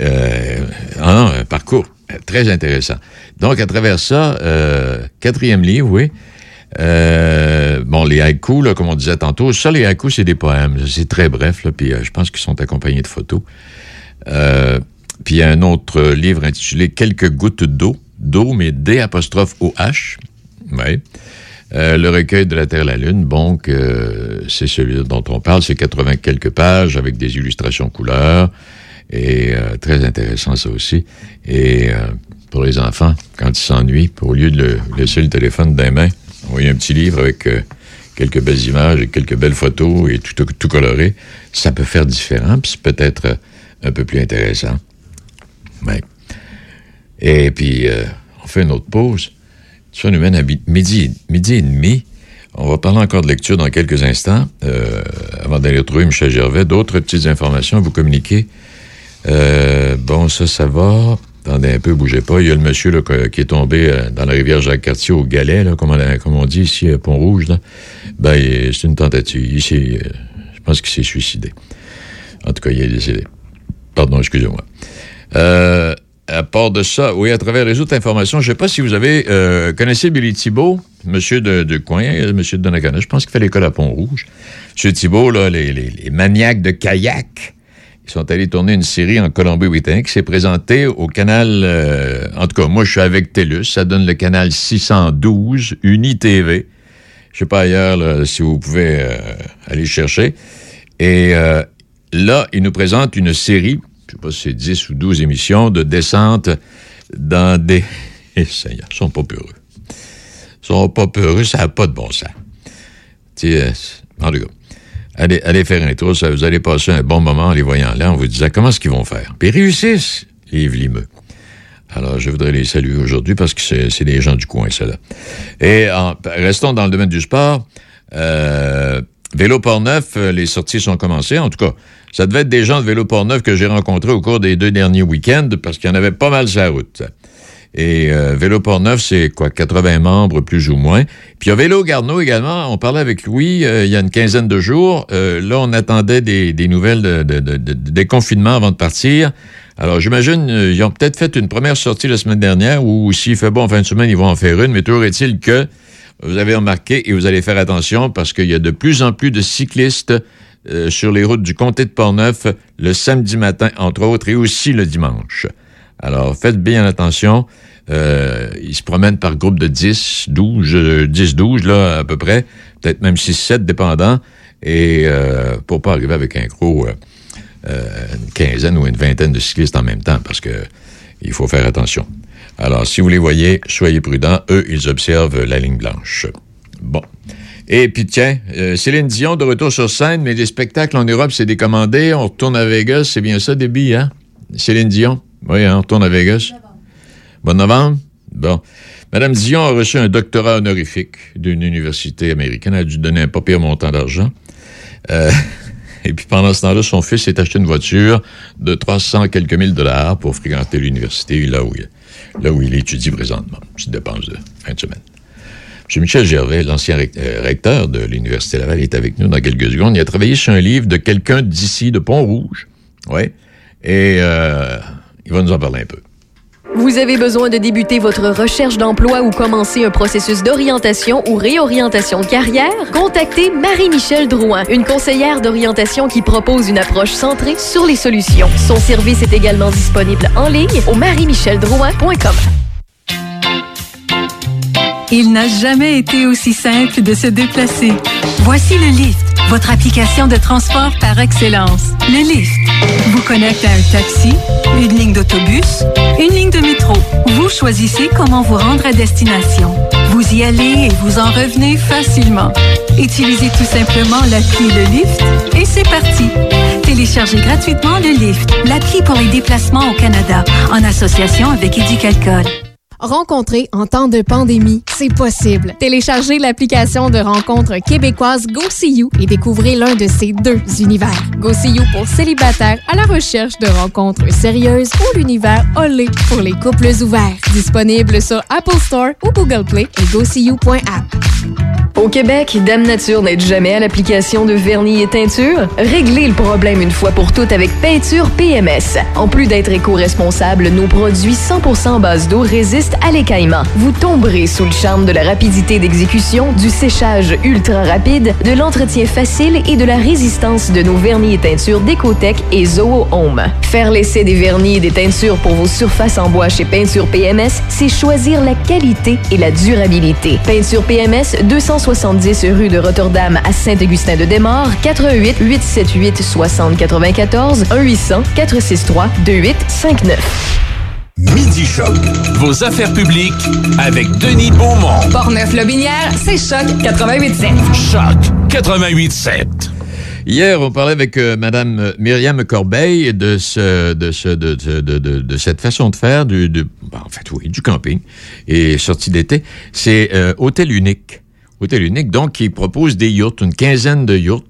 Euh, ah non, un parcours. Euh, très intéressant. Donc, à travers ça, euh, quatrième livre, oui. Euh, bon, les haïkus, là, comme on disait tantôt, ça, les haïkus, c'est des poèmes. C'est très bref, là, puis je pense qu'ils sont accompagnés de photos. Puis il y a un autre livre intitulé Quelques gouttes d'eau, d'eau, mais D apostrophe OH. Oui. Euh, le recueil de la Terre et la Lune, donc, euh, c'est celui dont on parle. C'est 80 quelques pages avec des illustrations couleurs. Et euh, très intéressant, ça aussi. Et euh, pour les enfants, quand ils s'ennuient, au lieu de le, laisser le téléphone dans les mains, envoyer un petit livre avec quelques belles images et quelques belles photos et tout, tout, coloré, ça peut faire différent, puis c'est peut-être un peu plus intéressant. Ouais. Et puis, euh, on fait une autre pause. Ça nous mène à midi, midi et demi. On va parler encore de lecture dans quelques instants. Euh, avant d'aller retrouver Michel Gervais, d'autres petites informations à vous communiquer. Euh, bon, ça, ça va. Attendez un peu, bougez pas. Il y a le monsieur là, qui est tombé euh, dans la rivière Jacques-Cartier au galet, là, comme, on, dit ici à Pont-Rouge. Ben, c'est une tentative. S'est, euh, je pense qu'il s'est suicidé. En tout cas, il est décédé. Pardon, excusez-moi. Euh, à part de ça, oui, à travers les autres informations, je ne sais pas si vous avez euh, connaissez Billy Thibault, monsieur de, de coin, euh, monsieur de Donnacona. Je pense qu'il fait l'école à Pont-Rouge. Monsieur Thibault, là, les, les- les maniaques de kayak, ils sont allés tourner une série en Colombie-Britannique qui s'est présentée au canal... euh, en tout cas, moi, je suis avec TELUS. Ça donne le canal 612, UniTV. Je sais pas ailleurs là, si vous pouvez euh, aller chercher. Et euh, là, il nous présente une série, je sais pas si c'est 10 ou 12 émissions, de descente dans des... Eh, Seigneur, ils sont pas peureux. Ils sont pas peureux, ça n'a pas de bon sens. Sais, euh, en tout cas, allez, allez faire un tour, ça, vous allez passer un bon moment en les voyant là, en vous disant comment est-ce qu'ils vont faire? Puis ils réussissent, les Yves Alors, je voudrais les saluer aujourd'hui parce que c'est c'est des gens du coin, ceux-là. Et en- restons dans le domaine du sport. Euh, Vélo Port-Neuf, euh, les sorties sont commencées. En tout cas, ça devait être des gens de Vélo Port-Neuf que j'ai rencontrés au cours des deux derniers week-ends parce qu'il y en avait pas mal sur la route. Et euh, Vélo Port-Neuf, c'est quoi, 80 membres plus ou moins. Puis il y a Vélo Garneau également. On parlait avec Louis euh, il y a une quinzaine de jours. Euh, là, on attendait des, nouvelles de- de- des confinements avant de partir. Alors, j'imagine, euh, ils ont peut-être fait une première sortie la semaine dernière ou s'il fait bon en fin de semaine, ils vont en faire une. Mais toujours est-il que vous avez remarqué et vous allez faire attention parce qu'il y a de plus en plus de cyclistes euh, sur les routes du comté de Portneuf le samedi matin, entre autres, et aussi le dimanche. Alors, faites bien attention. Euh, ils se promènent par groupe de 10, 12, euh, 10, 12, là, à peu près. Peut-être même 6, 7, dépendant. Et euh, pour pas arriver avec un gros une quinzaine ou une vingtaine de cyclistes en même temps, parce que il faut faire attention. Alors, si vous les voyez, soyez prudents. Eux, ils observent la ligne blanche. Bon. Et puis tiens, euh, Céline Dion de retour sur scène, mais les spectacles en Europe, c'est décommandé. On retourne à Vegas, c'est bien ça, débit, hein? Céline Dion? Oui, hein, on retourne à Vegas. Bon novembre? Bon. Madame Dion a reçu un doctorat honorifique d'une université américaine. Elle a dû donner un pas pire montant d'argent. Euh, et puis pendant ce temps-là, son fils s'est acheté une voiture de 300 quelques mille dollars pour fréquenter l'université là où, il, là où il étudie présentement. Petite dépense de fin de semaine. M. Michel Gervais, l'ancien euh, recteur de l'Université Laval, est avec nous dans quelques secondes. Il a travaillé sur un livre de quelqu'un d'ici, de Pont-Rouge. Oui. Et euh, il va nous en parler un peu. Vous avez besoin de débuter votre recherche d'emploi ou commencer un processus d'orientation ou réorientation de carrière? Contactez Marie-Michel Drouin, une conseillère d'orientation qui propose une approche centrée sur les solutions. Son service est également disponible en ligne au marie-micheldrouin.com. Il n'a jamais été aussi simple de se déplacer. Voici le Lyft, votre application de transport par excellence. Le Lyft vous connecte à un taxi, une ligne d'autobus, une ligne de métro. Vous choisissez comment vous rendre à destination. Vous y allez et vous en revenez facilement. Utilisez tout simplement l'appli Le Lyft et c'est parti. Téléchargez gratuitement le Lyft, l'appli pour les déplacements au Canada, en association avec Éducalcool. Rencontrer en temps de pandémie, c'est possible. Téléchargez l'application de rencontre québécoise GoSeeYou et découvrez l'un de ces deux univers. GoSeeYou pour célibataires à la recherche de rencontres sérieuses ou l'univers Olé pour les couples ouverts. Disponible sur Apple Store ou Google Play et GoSeeYou.app. Au Québec, Dame Nature n'aide jamais à l'application de vernis et teinture. Réglez le problème une fois pour toutes avec Peinture PMS. En plus d'être éco-responsable, nos produits 100% en base d'eau résistent à l'écaillement. Vous tomberez sous le charme de la rapidité d'exécution, du séchage ultra rapide, de l'entretien facile et de la résistance de nos vernis et teintures d'Ecotech et Zoho Home. Faire l'essai des vernis et des teintures pour vos surfaces en bois chez Peinture PMS, c'est choisir la qualité et la durabilité. Peinture PMS, 270 rue de Rotterdam à Saint-Augustin-de-Desmaures, 88 878 60 94 1 800 463 2859. Midi Choc. Vos affaires publiques avec Denis Beaumont. Portneuf-Lobinière, c'est Choc 88.7. Choc 88.7. Hier, on parlait avec euh, Mme Myriam Corbeil de, ce, de, ce, de, de, de, de cette façon de faire, du, de, ben, en fait, oui, du camping et sortie d'été. C'est euh, Hôtel Unique. Hôtel Unique, donc, qui propose des yurts, une quinzaine de yurts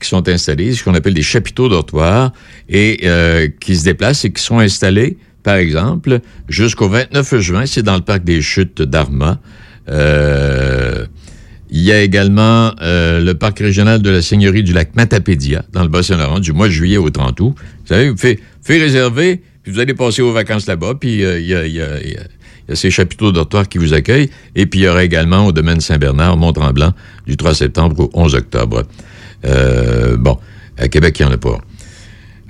qui sont installés, ce qu'on appelle des chapiteaux dortoirs, et euh, qui se déplacent et qui sont installés, par exemple, jusqu'au 29 juin, c'est dans le parc des Chutes d'Arma. Euh, il y a également euh, le parc régional de la Seigneurie du lac Matapédia, dans le Bas-Saint-Laurent, du mois de juillet au 30 août. Vous savez, vous faites, réserver, puis vous allez passer vos vacances là-bas, puis il y a, y a il y a ces chapiteaux dortoirs qui vous accueillent. Et puis, il y aura également au domaine Saint-Bernard, Mont-Tremblant, du 3 septembre au 11 octobre. Euh, bon, à Québec, il n'y en a pas.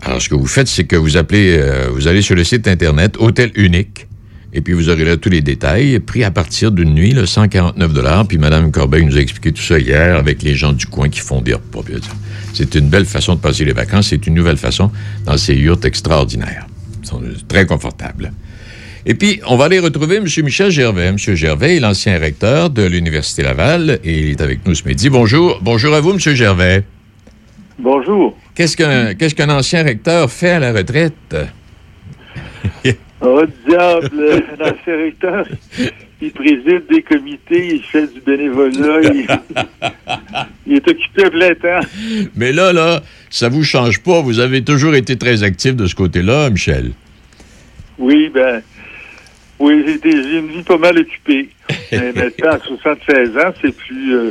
Alors, ce que vous faites, c'est que vous appelez, euh, vous allez sur le site Internet Hôtel Unique, et puis vous aurez là tous les détails, pris à partir d'une nuit, là, 149 Puis Mme Corbeil nous a expliqué tout ça hier avec les gens du coin qui font des repas. C'est une belle façon de passer les vacances. C'est une nouvelle façon dans ces yurts extraordinaires. Ils sont très confortables. Et puis, on va aller retrouver M. Michel Gervais. M. Gervais est l'ancien recteur de l'Université Laval et il est avec nous ce midi. Bonjour. Bonjour à vous, M. Gervais. Bonjour. Qu'est-ce qu'un qu'est-ce qu'un ancien recteur fait à la retraite? oh, diable! Un ancien recteur, il préside des comités, il fait du bénévolat, il, il est occupé à plein temps. Mais là, là, ça vous change pas. Vous avez toujours été très actif de ce côté-là, Michel. Oui, ben, oui, j'ai une vie pas mal occupée. Mais maintenant, à 76 ans, c'est plus. Euh,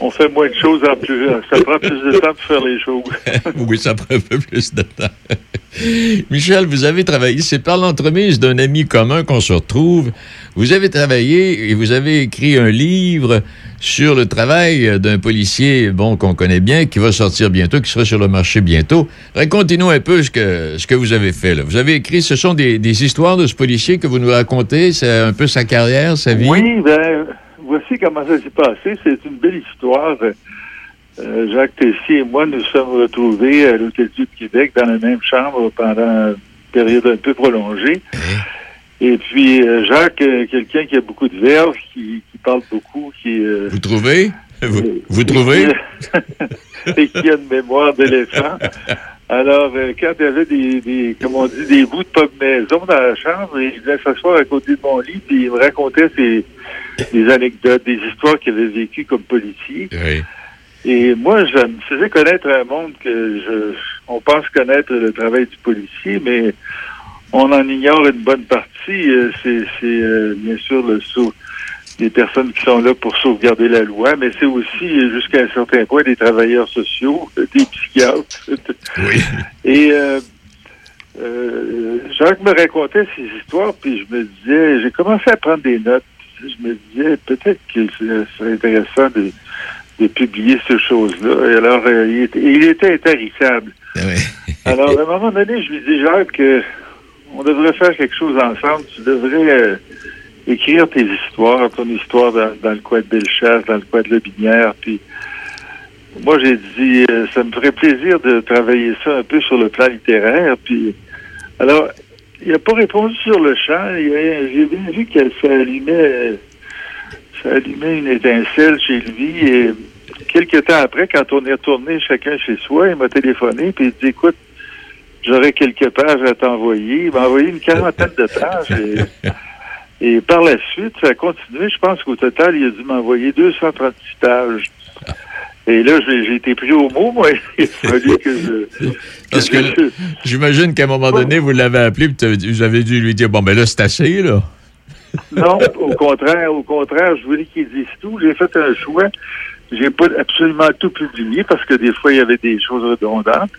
on fait moins de choses en plus. Ça prend plus de temps pour faire les choses. oui, ça prend un peu plus de temps. Michel, vous avez travaillé, c'est par l'entremise d'un ami commun qu'on se retrouve. Vous avez travaillé et vous avez écrit un livre sur le travail d'un policier, bon, qu'on connaît bien, qui va sortir bientôt, qui sera sur le marché bientôt. Racontez-nous un peu ce que, ce que vous avez fait. Là. Vous avez écrit, ce sont des, des histoires de ce policier que vous nous racontez, c'est un peu sa carrière, sa vie? Oui, ben, voici comment ça s'est passé? C'est une belle histoire. Euh, Jacques Tessier et moi nous sommes retrouvés à l'Hôtel du Québec dans la même chambre pendant une période un peu prolongée. Et puis, euh, Jacques, euh, quelqu'un qui a beaucoup de verve, qui, qui parle beaucoup, qui... vous trouvez? Vous, vous trouvez? et qui a une mémoire d'éléphant. Alors, quand il y avait des, des, comme on dit, des bouts de pomme maison dans la chambre, il venait s'asseoir à côté de mon lit, puis il me racontait ses, des anecdotes, des histoires qu'il avait vécues comme policier. Oui. Et moi, je me faisais connaître un monde que je, on pense connaître le travail du policier, mais on en ignore une bonne partie. Euh, c'est, euh, bien sûr le des personnes qui sont là pour sauvegarder la loi, mais c'est aussi jusqu'à un certain point des travailleurs sociaux, des psychiatres. Oui. Et euh, euh, Jacques me racontait ces histoires, puis je me disais, j'ai commencé à prendre des notes. Je me disais peut-être que ce serait intéressant de de publier ces choses-là. Et alors, euh, il, était, il, était, intarissable. alors, à un moment donné, je lui dis, Jacques, que on devrait faire quelque chose ensemble. Tu devrais euh, écrire tes histoires, ton histoire dans, dans, le coin de Bellechasse, dans le coin de Lobinière. Puis, moi, j'ai dit, euh, ça me ferait plaisir de travailler ça un peu sur le plan littéraire. Puis, alors, il n'a pas répondu sur le champ. J'ai bien vu que ça allumait, ça allumait une étincelle chez lui. Et quelques temps après, quand on est retourné chacun chez soi, il m'a téléphoné puis il dit écoute, j'aurais quelques pages à t'envoyer. Il m'a envoyé une quarantaine de pages. Et, et, par la suite, ça a continué. Je pense qu'au total, il a dû m'envoyer 236 pages. Et là, j'ai été pris au mot, moi. Il fallait que je. Parce que, j'imagine qu'à un moment donné, vous l'avez appelé, vous avez dû lui dire bon, ben là, c'est assez, là. non, au contraire, au contraire, je voulais qu'ils disent tout. J'ai fait un choix. J'ai pas absolument tout publié parce que des fois, il y avait des choses redondantes.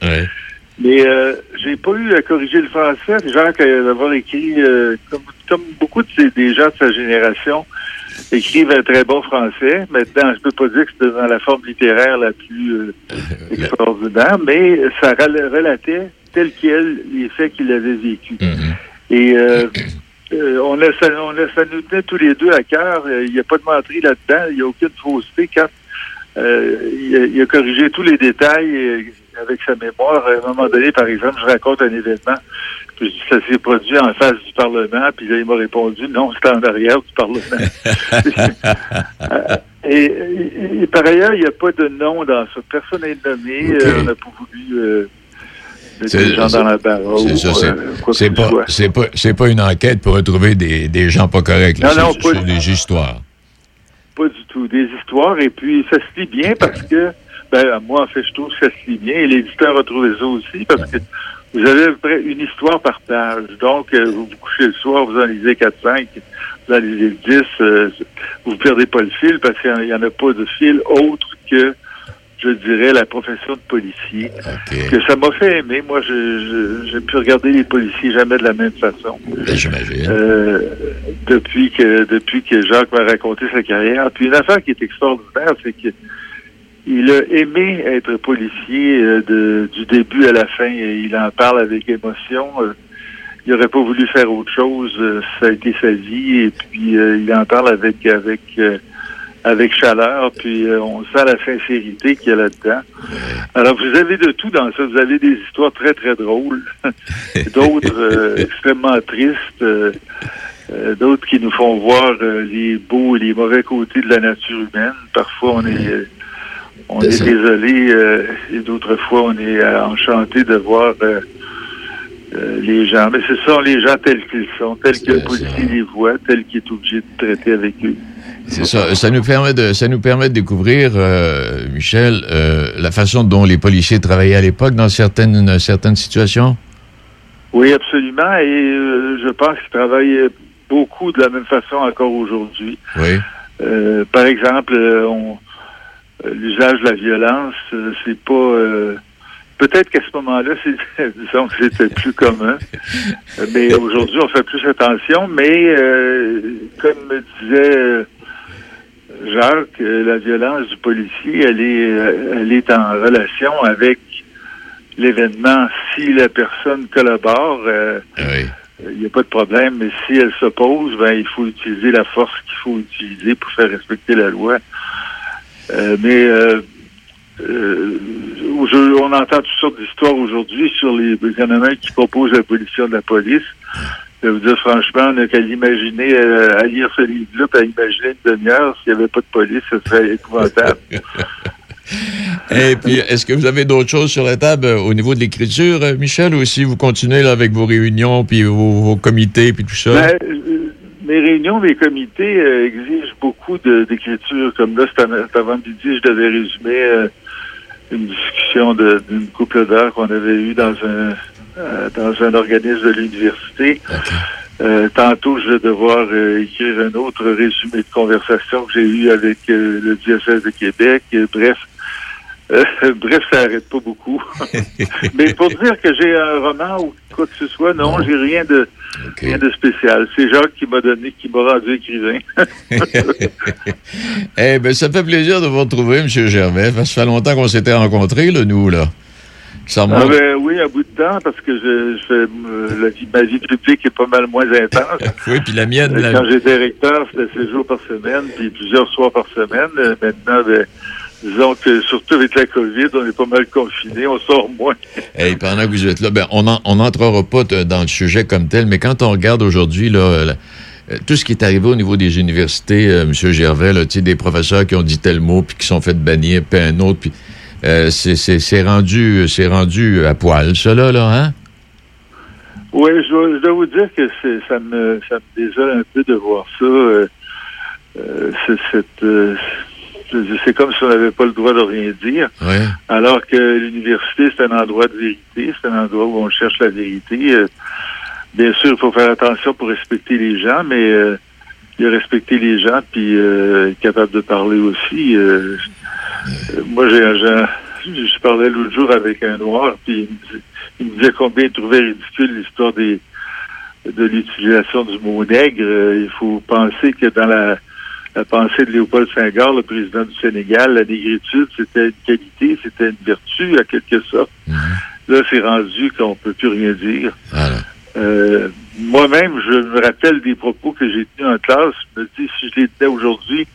Mais euh, j'ai pas eu à corriger le français. Jacques d'avoir écrit, euh, comme, comme beaucoup de des gens de sa génération, écrivent un très bon français. Maintenant, je peux pas dire que c'était dans la forme littéraire la plus euh, extraordinaire, mais ça rel- relatait tel quel les faits qu'il avait vécu. Et euh, euh, on, a, on a, ça nous tenait tous les deux à cœur. Il n'y a pas de menterie là-dedans. Il n'y a aucune fausseté. Quand il, a, il a corrigé tous les détails avec sa mémoire. À un moment donné, par exemple, je raconte un événement. Puis je dis, ça s'est produit en face du Parlement. Puis là, il m'a répondu, non, c'était en arrière du Parlement. Et, et- et par ailleurs, il n'y a pas de nom dans ça. Personne n'est nommé. Euh, on n'a pas voulu euh, mettre des gens dans la barre. C'est pas, pas, pas une enquête pour retrouver des, des gens pas corrects. là. Non, non, pas du des histoires. Pas du tout. Des histoires, et puis ça se lit bien parce que, ben, moi, en fait, je trouve que ça se lit bien, et l'éditeur a trouvé ça aussi, parce que vous avez à peu près une histoire par page. Donc, euh, vous vous couchez le soir, vous en lisez 4-5, vous en lisez 10, euh, vous perdez pas le fil, parce qu'il n'y en a pas de fil autre que, je dirais, la profession de policier. Que ça m'a fait aimer. Moi, je, je, j'ai pu regarder les policiers jamais de la même façon. Ben, j'imagine. Euh, depuis que depuis que Jacques m'a raconté sa carrière. Puis une affaire qui est extraordinaire, c'est que il a aimé être policier euh, de, du début à la fin. Et il en parle avec émotion. Euh, il aurait pas voulu faire autre chose. Euh, ça a été sa vie. Et puis il en parle avec avec avec chaleur. Puis on sent la sincérité qu'il y a là-dedans. Alors vous avez de tout dans ça. Vous avez des histoires très très drôles, d'autres extrêmement tristes. euh, d'autres qui nous font voir euh, les beaux et les mauvais côtés de la nature humaine. Parfois, on est, euh, on est désolé euh, et d'autres fois, on est euh, enchanté de voir euh, les gens. Mais ce sont les gens tels qu'ils sont, tels que le policier les voit, tels qu'il est obligé de traiter avec eux. C'est ça. Ça nous permet de, ça nous permet de découvrir, euh, Michel, euh, la façon dont les policiers travaillaient à l'époque dans certaines, certaines situations? Oui, absolument. Et euh, je pense qu'ils travaillent beaucoup de la même façon encore aujourd'hui. Oui. Par exemple, on- l'usage de la violence, euh, c'est pas. euh, Peut-être qu'à ce moment-là, c'est- disons que c'était plus commun. Euh, Mais aujourd'hui, on fait plus attention. Mais euh, comme me disait euh, Jacques, euh, la violence du policier, elle est, euh, elle est en relation avec l'événement. Si la personne collabore, euh, il n'y a pas de problème, mais si elle s'oppose, ben, il faut utiliser la force qu'il faut utiliser pour faire respecter la loi. Euh, mais euh, euh, je- on entend toutes sortes d'histoires aujourd'hui sur les gouvernements qui proposent l'abolition de la police. Je vais vous dire franchement, on n'a qu'à l'imaginer, euh, à lire ce livre-là, puis à imaginer une demi-heure, s'il n'y avait pas de police, ce serait épouvantable. Et puis, est-ce que vous avez d'autres choses sur la table euh, au niveau de l'écriture, euh, Michel, ou si vous continuez là, avec vos réunions, puis vos, vos comités, puis tout ça? Ben, mes réunions, mes comités euh, exigent beaucoup d'écriture. Comme là, cet avant-midi, je devais résumer euh, une discussion d'une couple d'heures qu'on avait eue dans un euh, dans un organisme de l'université. Tantôt, je vais devoir écrire un autre résumé de conversation que j'ai eu avec le diocèse de Québec. Bref, euh, bref, ça arrête pas beaucoup. Mais pour dire que j'ai un roman ou quoi que ce soit, non, j'ai rien de rien de spécial. C'est Jacques qui m'a donné, qui m'a rendu écrivain. Eh bien, ça fait plaisir de vous retrouver, M. Gervais. Ça fait longtemps qu'on s'était rencontrés, là, nous, là. Ça Ah ben, oui, à bout de temps, parce que je, je fais, euh, la vie, ma vie publique est pas mal moins intense. Oui, puis la mienne. Euh, la- Quand j'étais recteur, c'était six jours par semaine, puis plusieurs soirs par semaine. Maintenant, ben, disons que surtout avec la COVID, on est pas mal confinés, on sort moins. Hey, pendant que vous êtes là, ben, on en- on n'entrera pas dans le sujet comme tel, mais quand on regarde aujourd'hui, là, euh, euh, tout ce qui est arrivé au niveau des universités, euh, M. Gervais, là, des professeurs qui ont dit tel mot, puis qui sont fait bannir, puis un autre, puis euh, c'est- rendu, rendu à poil, ça, là, hein? Oui, je dois, je dois vous dire que ça me, ça me désole un peu de voir ça. euh, cette, c'est comme si on n'avait pas le droit de rien dire. Ouais. Alors que l'université, c'est un endroit de vérité, c'est un endroit où on cherche la vérité. Euh, bien sûr, il faut faire attention pour respecter les gens, mais euh, respecté les gens, puis euh, est capable de parler aussi. Euh, moi, j'ai, je parlais l'autre jour avec un noir, puis il me, dis- il me disait combien il trouvait ridicule l'histoire des de l'utilisation du mot nègre. Il faut penser que dans la, la pensée de Léopold Senghor, le président du Sénégal, la négritude, c'était une qualité, c'était une vertu, à quelque sorte. Là, c'est rendu qu'on peut plus rien dire. Euh, Moi-même, je me rappelle des propos que j'ai tenus en classe. Je me dis, si je les tenais aujourd'hui,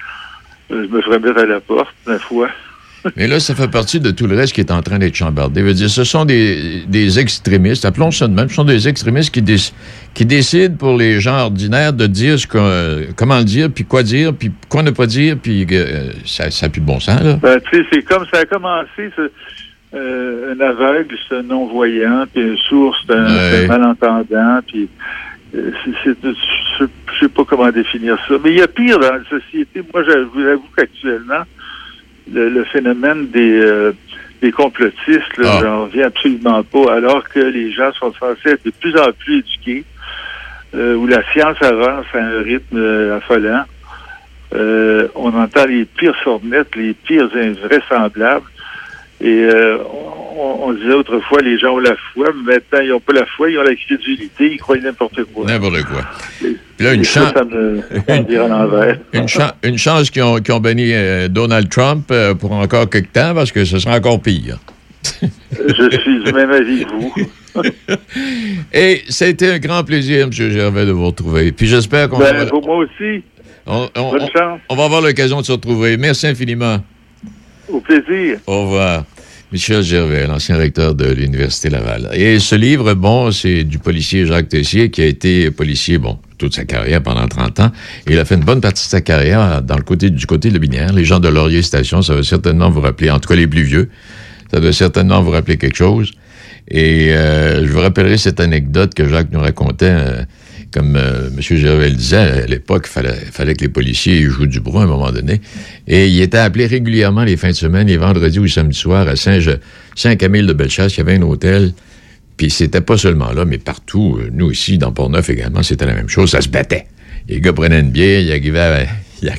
euh, je me ferais mettre à la porte, ma foi. Mais là, ça fait partie de tout le reste qui est en train d'être chambardé. Je veux dire, ce sont des, des extrémistes, appelons ça de même, ce sont des extrémistes qui, déc- qui décident pour les gens ordinaires de dire ce comment le dire, puis quoi dire, puis quoi ne pas dire, puis euh, ça n'a plus de bon sens, là. Ben, tu sais, c'est comme ça a commencé, ce- euh, un aveugle, c'est un non-voyant, puis un sourd, c'est un, Ouais. c'est un malentendant, puis euh, je je sais pas comment définir ça. Mais il y a pire dans la société. Moi, j'avoue qu'actuellement, le, le phénomène des, euh, des complotistes, là, j'en reviens absolument pas, alors que les gens sont censés être de plus en plus éduqués, euh, où la science avance à un rythme euh, affolant. On entend les pires sornettes, les pires invraisemblables. Et euh, on, on disait autrefois, les gens ont la foi, mais maintenant, ils n'ont pas la foi, ils ont la crédulité, ils croient n'importe quoi. N'importe quoi. Puis là, une chance. me. Une, chan- une chance qu'ils ont, qu'ils ont banni euh, Donald Trump euh, pour encore quelque temps, parce que ce sera encore pire. Je suis du même avis que vous. Et été un grand plaisir, M. Gervais, de vous retrouver. Puis j'espère qu'on Ben, va, pour moi aussi, on, on- bonne on- chance. on va avoir l'occasion de se retrouver. Merci infiniment. Au plaisir. Au revoir. Michel Gervais, l'ancien recteur de l'Université Laval. Et ce livre, bon, c'est du policier Jacques Tessier qui a été policier, bon, toute sa carrière pendant 30 ans. Il a fait une bonne partie de sa carrière dans le côté, du côté de la. Les gens de Laurier Station, ça va certainement vous rappeler, en tout cas les plus vieux, ça doit certainement vous rappeler quelque chose. Et euh, je vous rappellerai cette anecdote que Jacques nous racontait. euh, comme euh, M. Gervais disait, à l'époque, il fallait, que les policiers jouent du bruit à un moment donné. Et il était appelé régulièrement les fins de semaine, les vendredis ou samedis soirs à Saint- Saint-Camille de Bellechasse. Il y avait un hôtel. Puis c'était pas seulement là, mais partout. Euh, Nous, ici, dans Port-Neuf également, c'était la même chose. Ça se battait. Les gars prenaient une bière, il arrivait, à- il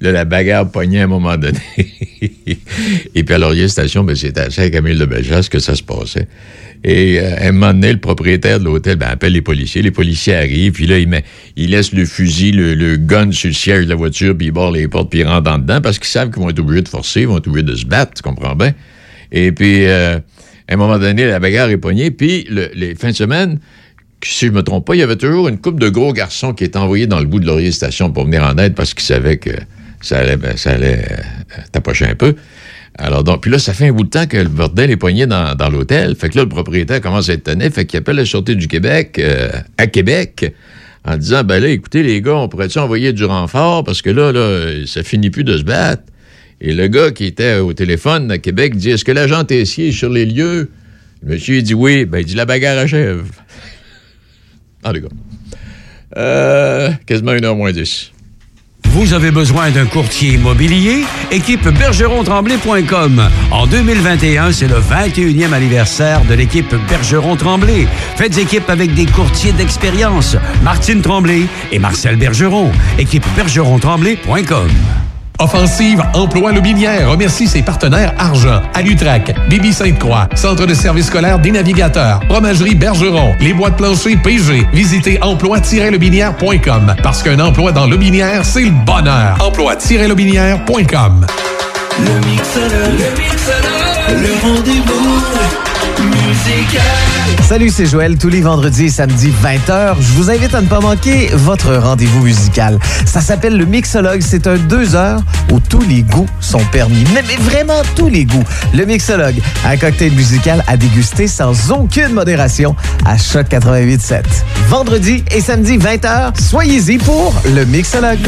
là, la bagarre pognait à un moment donné. Et puis à Laurier Station, ben, c'était à Saint-Camille de Bellechasse que ça se passait. Et euh, à un moment donné, le propriétaire de l'hôtel ben, appelle les policiers. Les policiers arrivent, puis là, il, met, il le fusil, le, gun sur le siège de la voiture, puis il barre les portes, puis il rentre en dedans, parce qu'ils savent qu'ils vont être obligés de forcer, ils vont être obligés de se battre, tu comprends bien? Et puis, euh, à un moment donné, la bagarre est pognée, puis le- les fins de semaine, si je me trompe pas, il y avait toujours une couple de gros garçons qui étaient envoyés dans le bout de Laurier Station pour venir en aide parce qu'ils savaient que ça allait, ben, euh, un peu. Alors donc, puis là, ça fait un bout de temps que le bordel est poigné dans, l'hôtel. Fait que là, le propriétaire commence à être étonné. Fait qu'il appelle la Sûreté du Québec euh, à Québec en disant, ben là, écoutez, les gars, on pourrait-tu envoyer du renfort? Parce que là, là, ça finit plus de se battre. Et le gars qui était au téléphone à Québec dit, est-ce que l'agent Tessier est sur les lieux? Le monsieur dit oui. Ben, il dit, la bagarre achève. Ah, les gars. Quasiment une heure moins dix. Vous avez besoin d'un courtier immobilier? Équipe bergeron-tremblay.com. En 2021, c'est le 21e anniversaire de l'équipe Bergeron-Tremblay. Faites équipe avec des courtiers d'expérience. Martine Tremblay et Marcel Bergeron. Équipe bergeron-tremblay.com. Offensive Emploi Lobinière remercie ses partenaires Argent, Alutrac, Bibi Sainte-Croix, Centre de services scolaires des navigateurs, Fromagerie Bergeron, les bois de plancher PG. Visitez emploi-lobinière.com parce qu'un emploi dans Lobinière, c'est le bonheur. Emploi-lobinière.com Le le le rendez-vous. Salut, c'est Joël. Tous les vendredis et samedis 20h, je vous invite à ne pas manquer votre rendez-vous musical. Ça s'appelle le Mixologue. C'est un deux heures où tous les goûts sont permis. Mais, vraiment tous les goûts. Le Mixologue, un cocktail musical à déguster sans aucune modération à Choc 88.7. Vendredi et samedi 20h, soyez-y pour le Mixologue.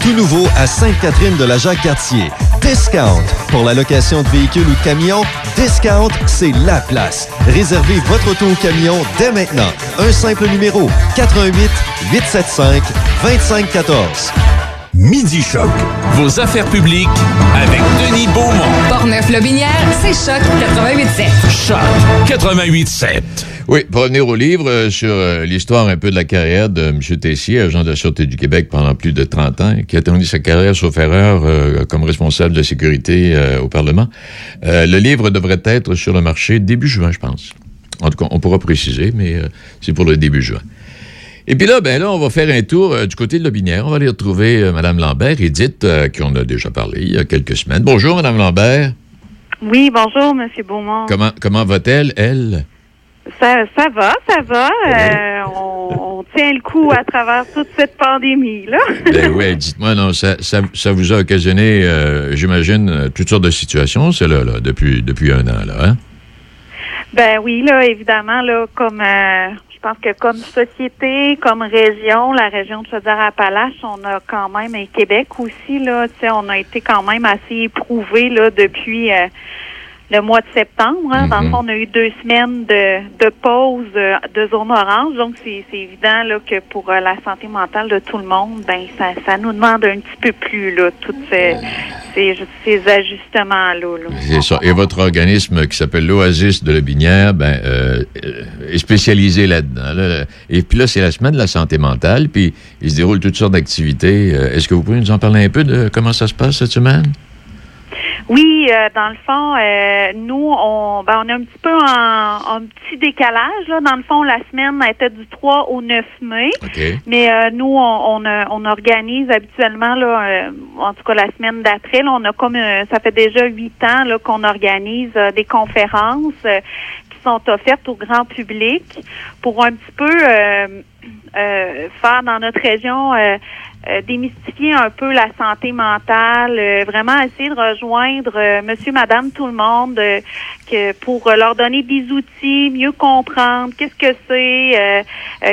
Tout nouveau à Sainte-Catherine de la Jacques-Cartier. Discount. Pour la location de véhicules ou de camions, Discount, c'est la place. Réservez votre auto ou camion dès maintenant. Un simple numéro 88 875 2514. Midi Choc. Vos affaires publiques avec Denis Beaumont. Portneuf-Lobinière, c'est Choc 88.7. Choc 88.7. Oui, pour revenir au livre euh, sur euh, l'histoire un peu de la carrière de M. Tessier, agent de la Sûreté du Québec pendant plus de 30 ans, qui a terminé sa carrière, sauf erreur, euh, comme responsable de sécurité au Parlement. Le livre devrait être sur le marché début juin, je pense. En tout cas, on pourra préciser, mais c'est pour le début juin. Et puis là, ben là, on va faire un tour du côté de Lobinière. On va aller retrouver Mme Lambert, Edith, qui on a déjà parlé il y a quelques semaines. Bonjour, Mme Lambert. Oui, bonjour, M. Beaumont. Comment, comment va-t-elle, elle? Ça, ça va, ça va. Euh, on, on tient le coup à travers toute cette pandémie-là. Ben oui, dites-moi, non, ça, ça, ça vous a occasionné, euh, j'imagine, toutes sortes de situations, cela, là, depuis, depuis un an, là, hein? Ben oui, là, évidemment, là, comme euh, je pense que comme société, comme région, la région de Chaudière-Appalaches, on a quand même, et Québec aussi, là, tu sais, on a été quand même assez éprouvé là depuis euh, le mois de septembre. hein. Dans le fond, on a eu deux semaines de, de pause euh, de zone orange, donc c'est évident là, que pour euh, la santé mentale de tout le monde, ben ça, ça nous demande un petit peu plus là, tous ces, ces, ces ajustements-là. là. C'est ça. Et votre organisme qui s'appelle l'Oasis de la Binière, ben, euh, est spécialisé là-dedans. là. Et puis là, c'est la semaine de la santé mentale, puis il se déroule toutes sortes d'activités. Est-ce que vous pouvez nous en parler un peu de comment ça se passe cette semaine? Oui, euh, dans le fond, euh, nous, on, ben, on est un petit peu en, en petit décalage. Là. Dans le fond, la semaine était du 3 au 9 mai. Mais euh, nous, on, on, on organise habituellement, là, euh, en tout cas la semaine d'après, on a comme euh, ça fait déjà huit ans là, qu'on organise euh, des conférences euh, sont offertes au grand public pour un petit peu euh, euh, faire dans notre région euh, euh, démystifier un peu la santé mentale, euh, vraiment essayer de rejoindre monsieur, madame, tout le monde que pour leur donner des outils, mieux comprendre qu'est-ce que c'est,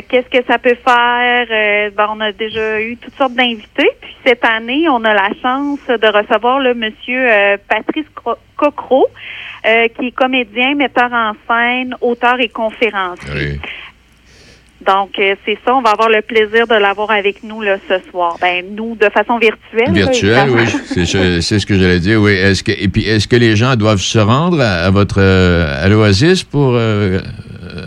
qu'est-ce que ça peut faire. Ben, on a déjà eu toutes sortes d'invités. Puis cette année, on a la chance de recevoir le monsieur Patrice Cro- Cocro, euh, qui est comédien, metteur en scène, auteur et conférencier. Donc, euh, c'est ça, on va avoir le plaisir de l'avoir avec nous là, ce soir. Ben, nous, de façon virtuelle. là, Virtuel, évidemment. oui. C'est ce que j'allais dire, oui. Est-ce que, et puis, est-ce que les gens doivent se rendre à, à votre, euh, à l'Oasis pour euh,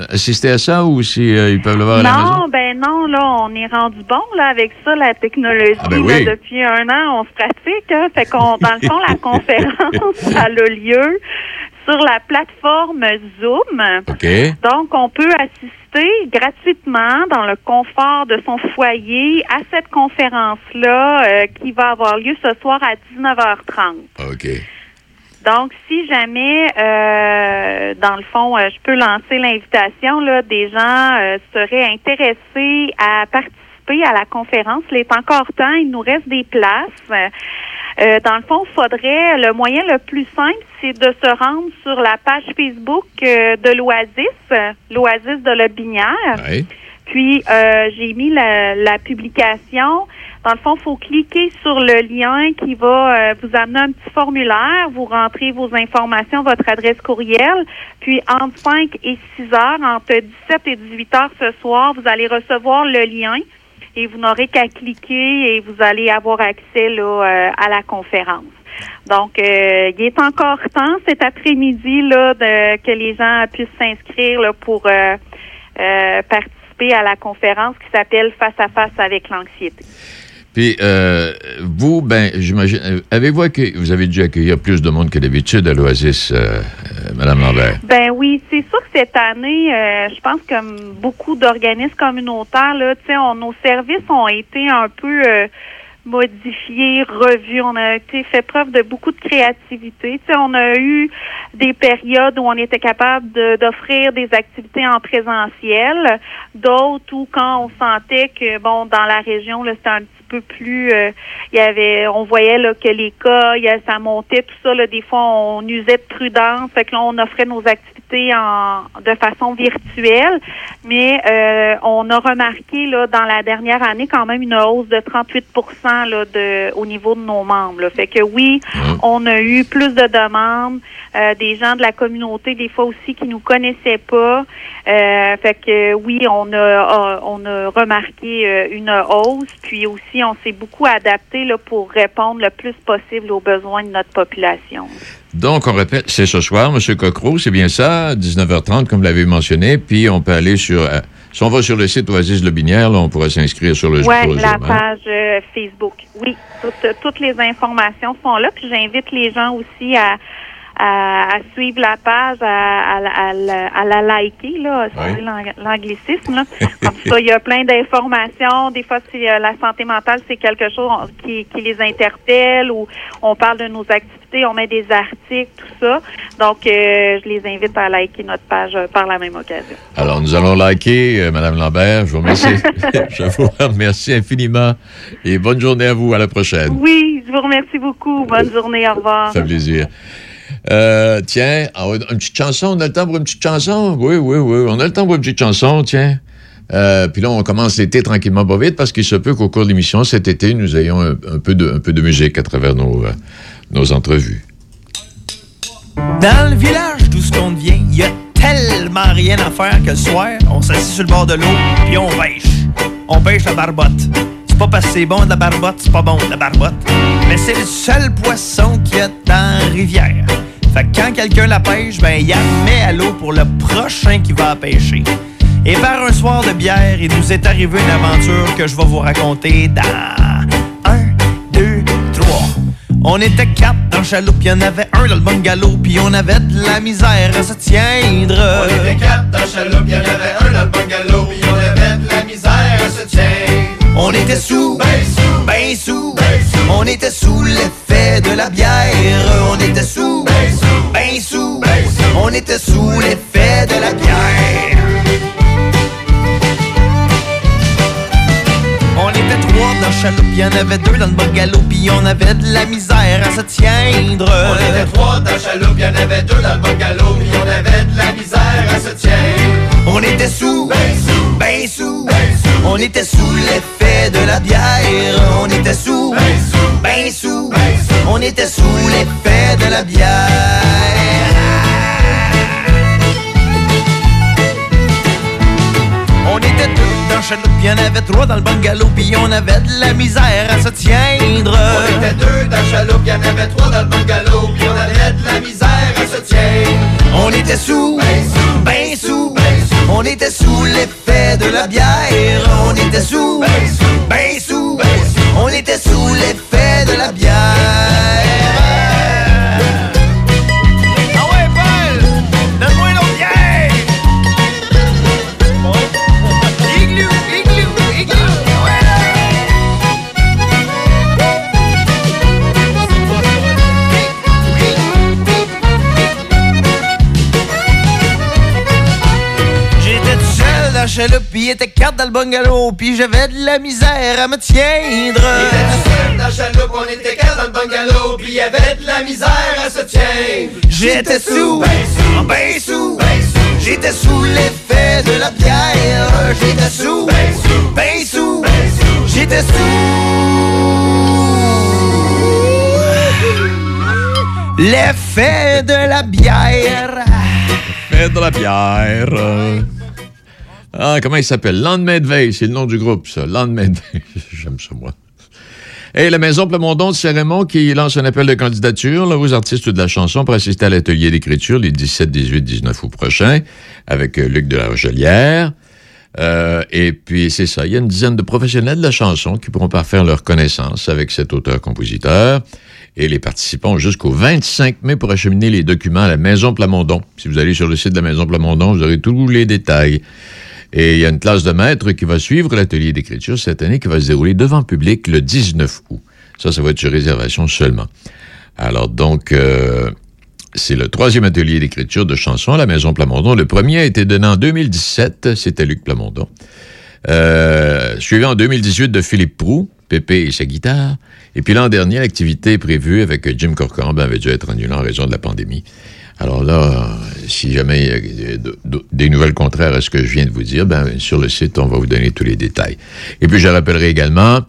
assister à ça ou si euh, ils peuvent le voir à la maison? Non, ben non, là, on est rendu bon là avec ça, la technologie. Ah, ben là, depuis un an, on se pratique. Hein, fait qu'on, dans le fond, la conférence, elle a lieu sur la plateforme Zoom. Donc, on peut assister gratuitement dans le confort de son foyer à cette conférence-là euh, qui va avoir lieu ce soir à 19h30. OK. Donc, si jamais, euh, dans le fond, euh, je peux lancer l'invitation, là, des gens euh, seraient intéressés à participer à la conférence. Il est encore temps, il nous reste des places. Euh, dans le fond, faudrait le moyen le plus simple, c'est de se rendre sur la page Facebook euh, de l'Oasis, euh, l'Oasis de la Binière. Puis euh, j'ai mis la, la publication. Dans le fond, il faut cliquer sur le lien qui va euh, vous amener un petit formulaire. Vous rentrez vos informations, votre adresse courriel. Puis entre 5 et 6 heures, entre 17 et 18 heures ce soir, vous allez recevoir le lien et vous n'aurez qu'à cliquer et vous allez avoir accès là, euh, à la conférence. Donc, euh, il est encore temps cet après-midi là de, que les gens puissent s'inscrire pour euh, euh, participer à la conférence qui s'appelle Face à face avec l'anxiété. Puis, euh, vous, ben, j'imagine, euh, avez-vous accueilli, vous avez dû accueillir plus de monde que d'habitude à l'Oasis, euh, euh, Madame Lambert? Ben oui, c'est sûr que cette année, euh, je pense que beaucoup d'organismes communautaires, là, tu sais, on- nos services ont été un peu modifiés, revus. On a fait preuve de beaucoup de créativité. Tu sais, on a eu des périodes où on était capable d'offrir des activités en présentiel, d'autres où quand on sentait que bon dans la région c'était un petit peu plus euh, il y avait on voyait là que les cas il y a- ça montait tout ça là des fois on usait de prudence. Fait que là on offrait nos activités en de façon virtuelle. Mais euh, on a remarqué là dans la dernière année quand même une hausse de 38 là de au niveau de nos membres là. fait que oui on a eu plus de demandes euh, des gens de la communauté des fois aussi qui nous connaissaient pas. Euh, fait que oui on a on a remarqué une hausse puis aussi on s'est beaucoup adapté là, pour répondre le plus possible aux besoins de notre population. Donc, on répète, c'est ce soir, M. Cocro, c'est bien ça, 19h30, comme vous l'avez mentionné, puis on peut aller sur... euh, si on va sur le site Oasis Lobinière, là, on pourra s'inscrire sur le Oui, la page euh, Facebook. Oui, toutes, toutes les informations sont là. Puis j'invite les gens aussi à, à, à suivre la page, à, à, la- à la- à la liker, là, c'est l'ang- l'anglicisme. là. Comme ça, il y a plein d'informations. Des fois, c'est euh, la santé mentale, c'est quelque chose qui, qui les interpelle ou on parle de nos activités, on met des articles, tout ça. Donc, euh, je les invite à liker notre page euh, par la même occasion. Alors, nous allons liker, euh, Mme Lambert. Je vous remercie. je vous remercie infiniment. Et bonne journée à vous. À la prochaine. Oui, je vous remercie beaucoup. Bonne journée. Au revoir. Ça fait plaisir. Euh, tiens, une petite chanson. On a le temps pour une petite chanson? Oui, oui, oui. On a le temps pour une petite chanson, tiens. Euh, puis là, on commence l'été tranquillement, pas vite, parce qu'il se peut qu'au cours de l'émission, cet été, nous ayons un, un peu, de, un peu de musique à travers nos, euh, nos entrevues. Dans le village d'où ce qu'on vient, il y a tellement rien à faire que le soir, on s'assit sur le bord de l'eau, puis on pêche. On pêche la barbotte. C'est pas parce que c'est bon de la barbotte, c'est pas bon de la barbotte. Mais c'est le seul poisson qu'il y a dans la rivière. Fait que quand quelqu'un la pêche, ben il la met à l'eau pour le prochain qui va la pêcher. Et par un soir de bière, il nous est arrivé une aventure que je vais vous raconter dans un, deux, trois. On était quatre dans le chaloupe, il y en avait un dans le bungalow, puis on avait de la misère à se tiendre. On était quatre dans le chaloupe, il y en avait un dans le bungalow, puis on avait de la misère à se tiendre. On était sous, ben sous, ben sous, on était sous l'effet de la bière. On était sous, ben sous, on était sous l'effet de la bière. On était trois dans le chaloupe, il y en avait deux dans le bungalow, puis on avait de la misère à se tiendre. On était trois dans le chaloupe, il y en avait deux dans le bungalow, puis on avait de la misère à se tiendre. On était sous, ben sous, ben sous, on était sous l'effet de la bière. On était sous, ben sous, on était sous l'effet de la bière. On était deux dans le chaloupe, il y en avait trois dans le bungalow, puis on avait de la misère à se tiendre. On était deux dans le chaloupe, il y en avait trois dans le bungalow, puis on avait de la misère à se tiendre. On était sous, ben sous, on était sous l'effet de la bière. On était sous, ben sous, on était sous dans le il était quatre dans le bungalow, puis j'avais de la misère à me tiendre. On était seul dans on était quatre dans le bungalow, puis il y avait de la misère à se tiendre. J'étais sous, ben sous, j'étais sous l'effet de la bière. J'étais sous, ben sous, j'étais sous l'effet de la bière. Fait de la bière. Ah, comment il s'appelle? Lendemain de c'est le nom du groupe, ça. Lendemain. J'aime ça, moi. Et la Maison Plamondon de Saint-Raymond qui lance un appel de candidature aux artistes de la chanson pour assister à l'atelier d'écriture les 17, 18, 19 août prochains avec euh, Luc de la Rochelière. Euh, et puis, c'est ça. Il y a une dizaine de professionnels de la chanson qui pourront parfaire leur connaissance avec cet auteur-compositeur. Et les participants jusqu'au 25 mai pour acheminer les documents à la Maison Plamondon. Si vous allez sur le site de la Maison Plamondon, vous aurez tous les détails. Et il y a une classe de maître qui va suivre l'atelier d'écriture cette année qui va se dérouler devant public le 19 août. Ça, ça va être sur réservation seulement. Alors donc, euh, c'est le troisième atelier d'écriture de chansons à la Maison Plamondon. Le premier a été donné en 2017, c'était Luc Plamondon. Euh, suivi en 2018 de Philippe Prou, Pépé et sa guitare. Et puis l'an dernier, l'activité prévue avec Jim Corcoran avait dû être annulée en raison de la pandémie. Alors là, si jamais il y a de- de- des nouvelles contraires à ce que je viens de vous dire, ben, sur le site, on va vous donner tous les détails. Et puis je rappellerai également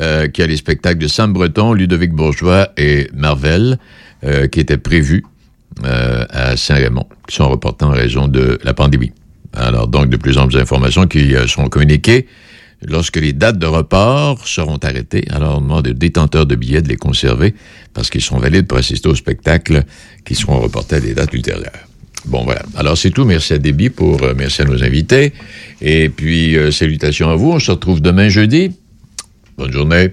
euh, qu'il y a les spectacles de Sam Breton, Ludovic Bourgeois et Marvel euh, qui étaient prévus euh, à Saint-Raymond, qui sont reportés en raison de la pandémie. Alors donc, de plus en plus d'informations qui seront communiquées lorsque les dates de report seront arrêtées, alors on demande aux détenteurs de billets de les conserver parce qu'ils sont valides pour assister au spectacle qui seront reportés à des dates ultérieures. Bon, voilà. Alors, c'est tout. Merci à Déby pour... euh, merci à nos invités. Et puis, euh, salutations à vous. On se retrouve demain jeudi. Bonne journée.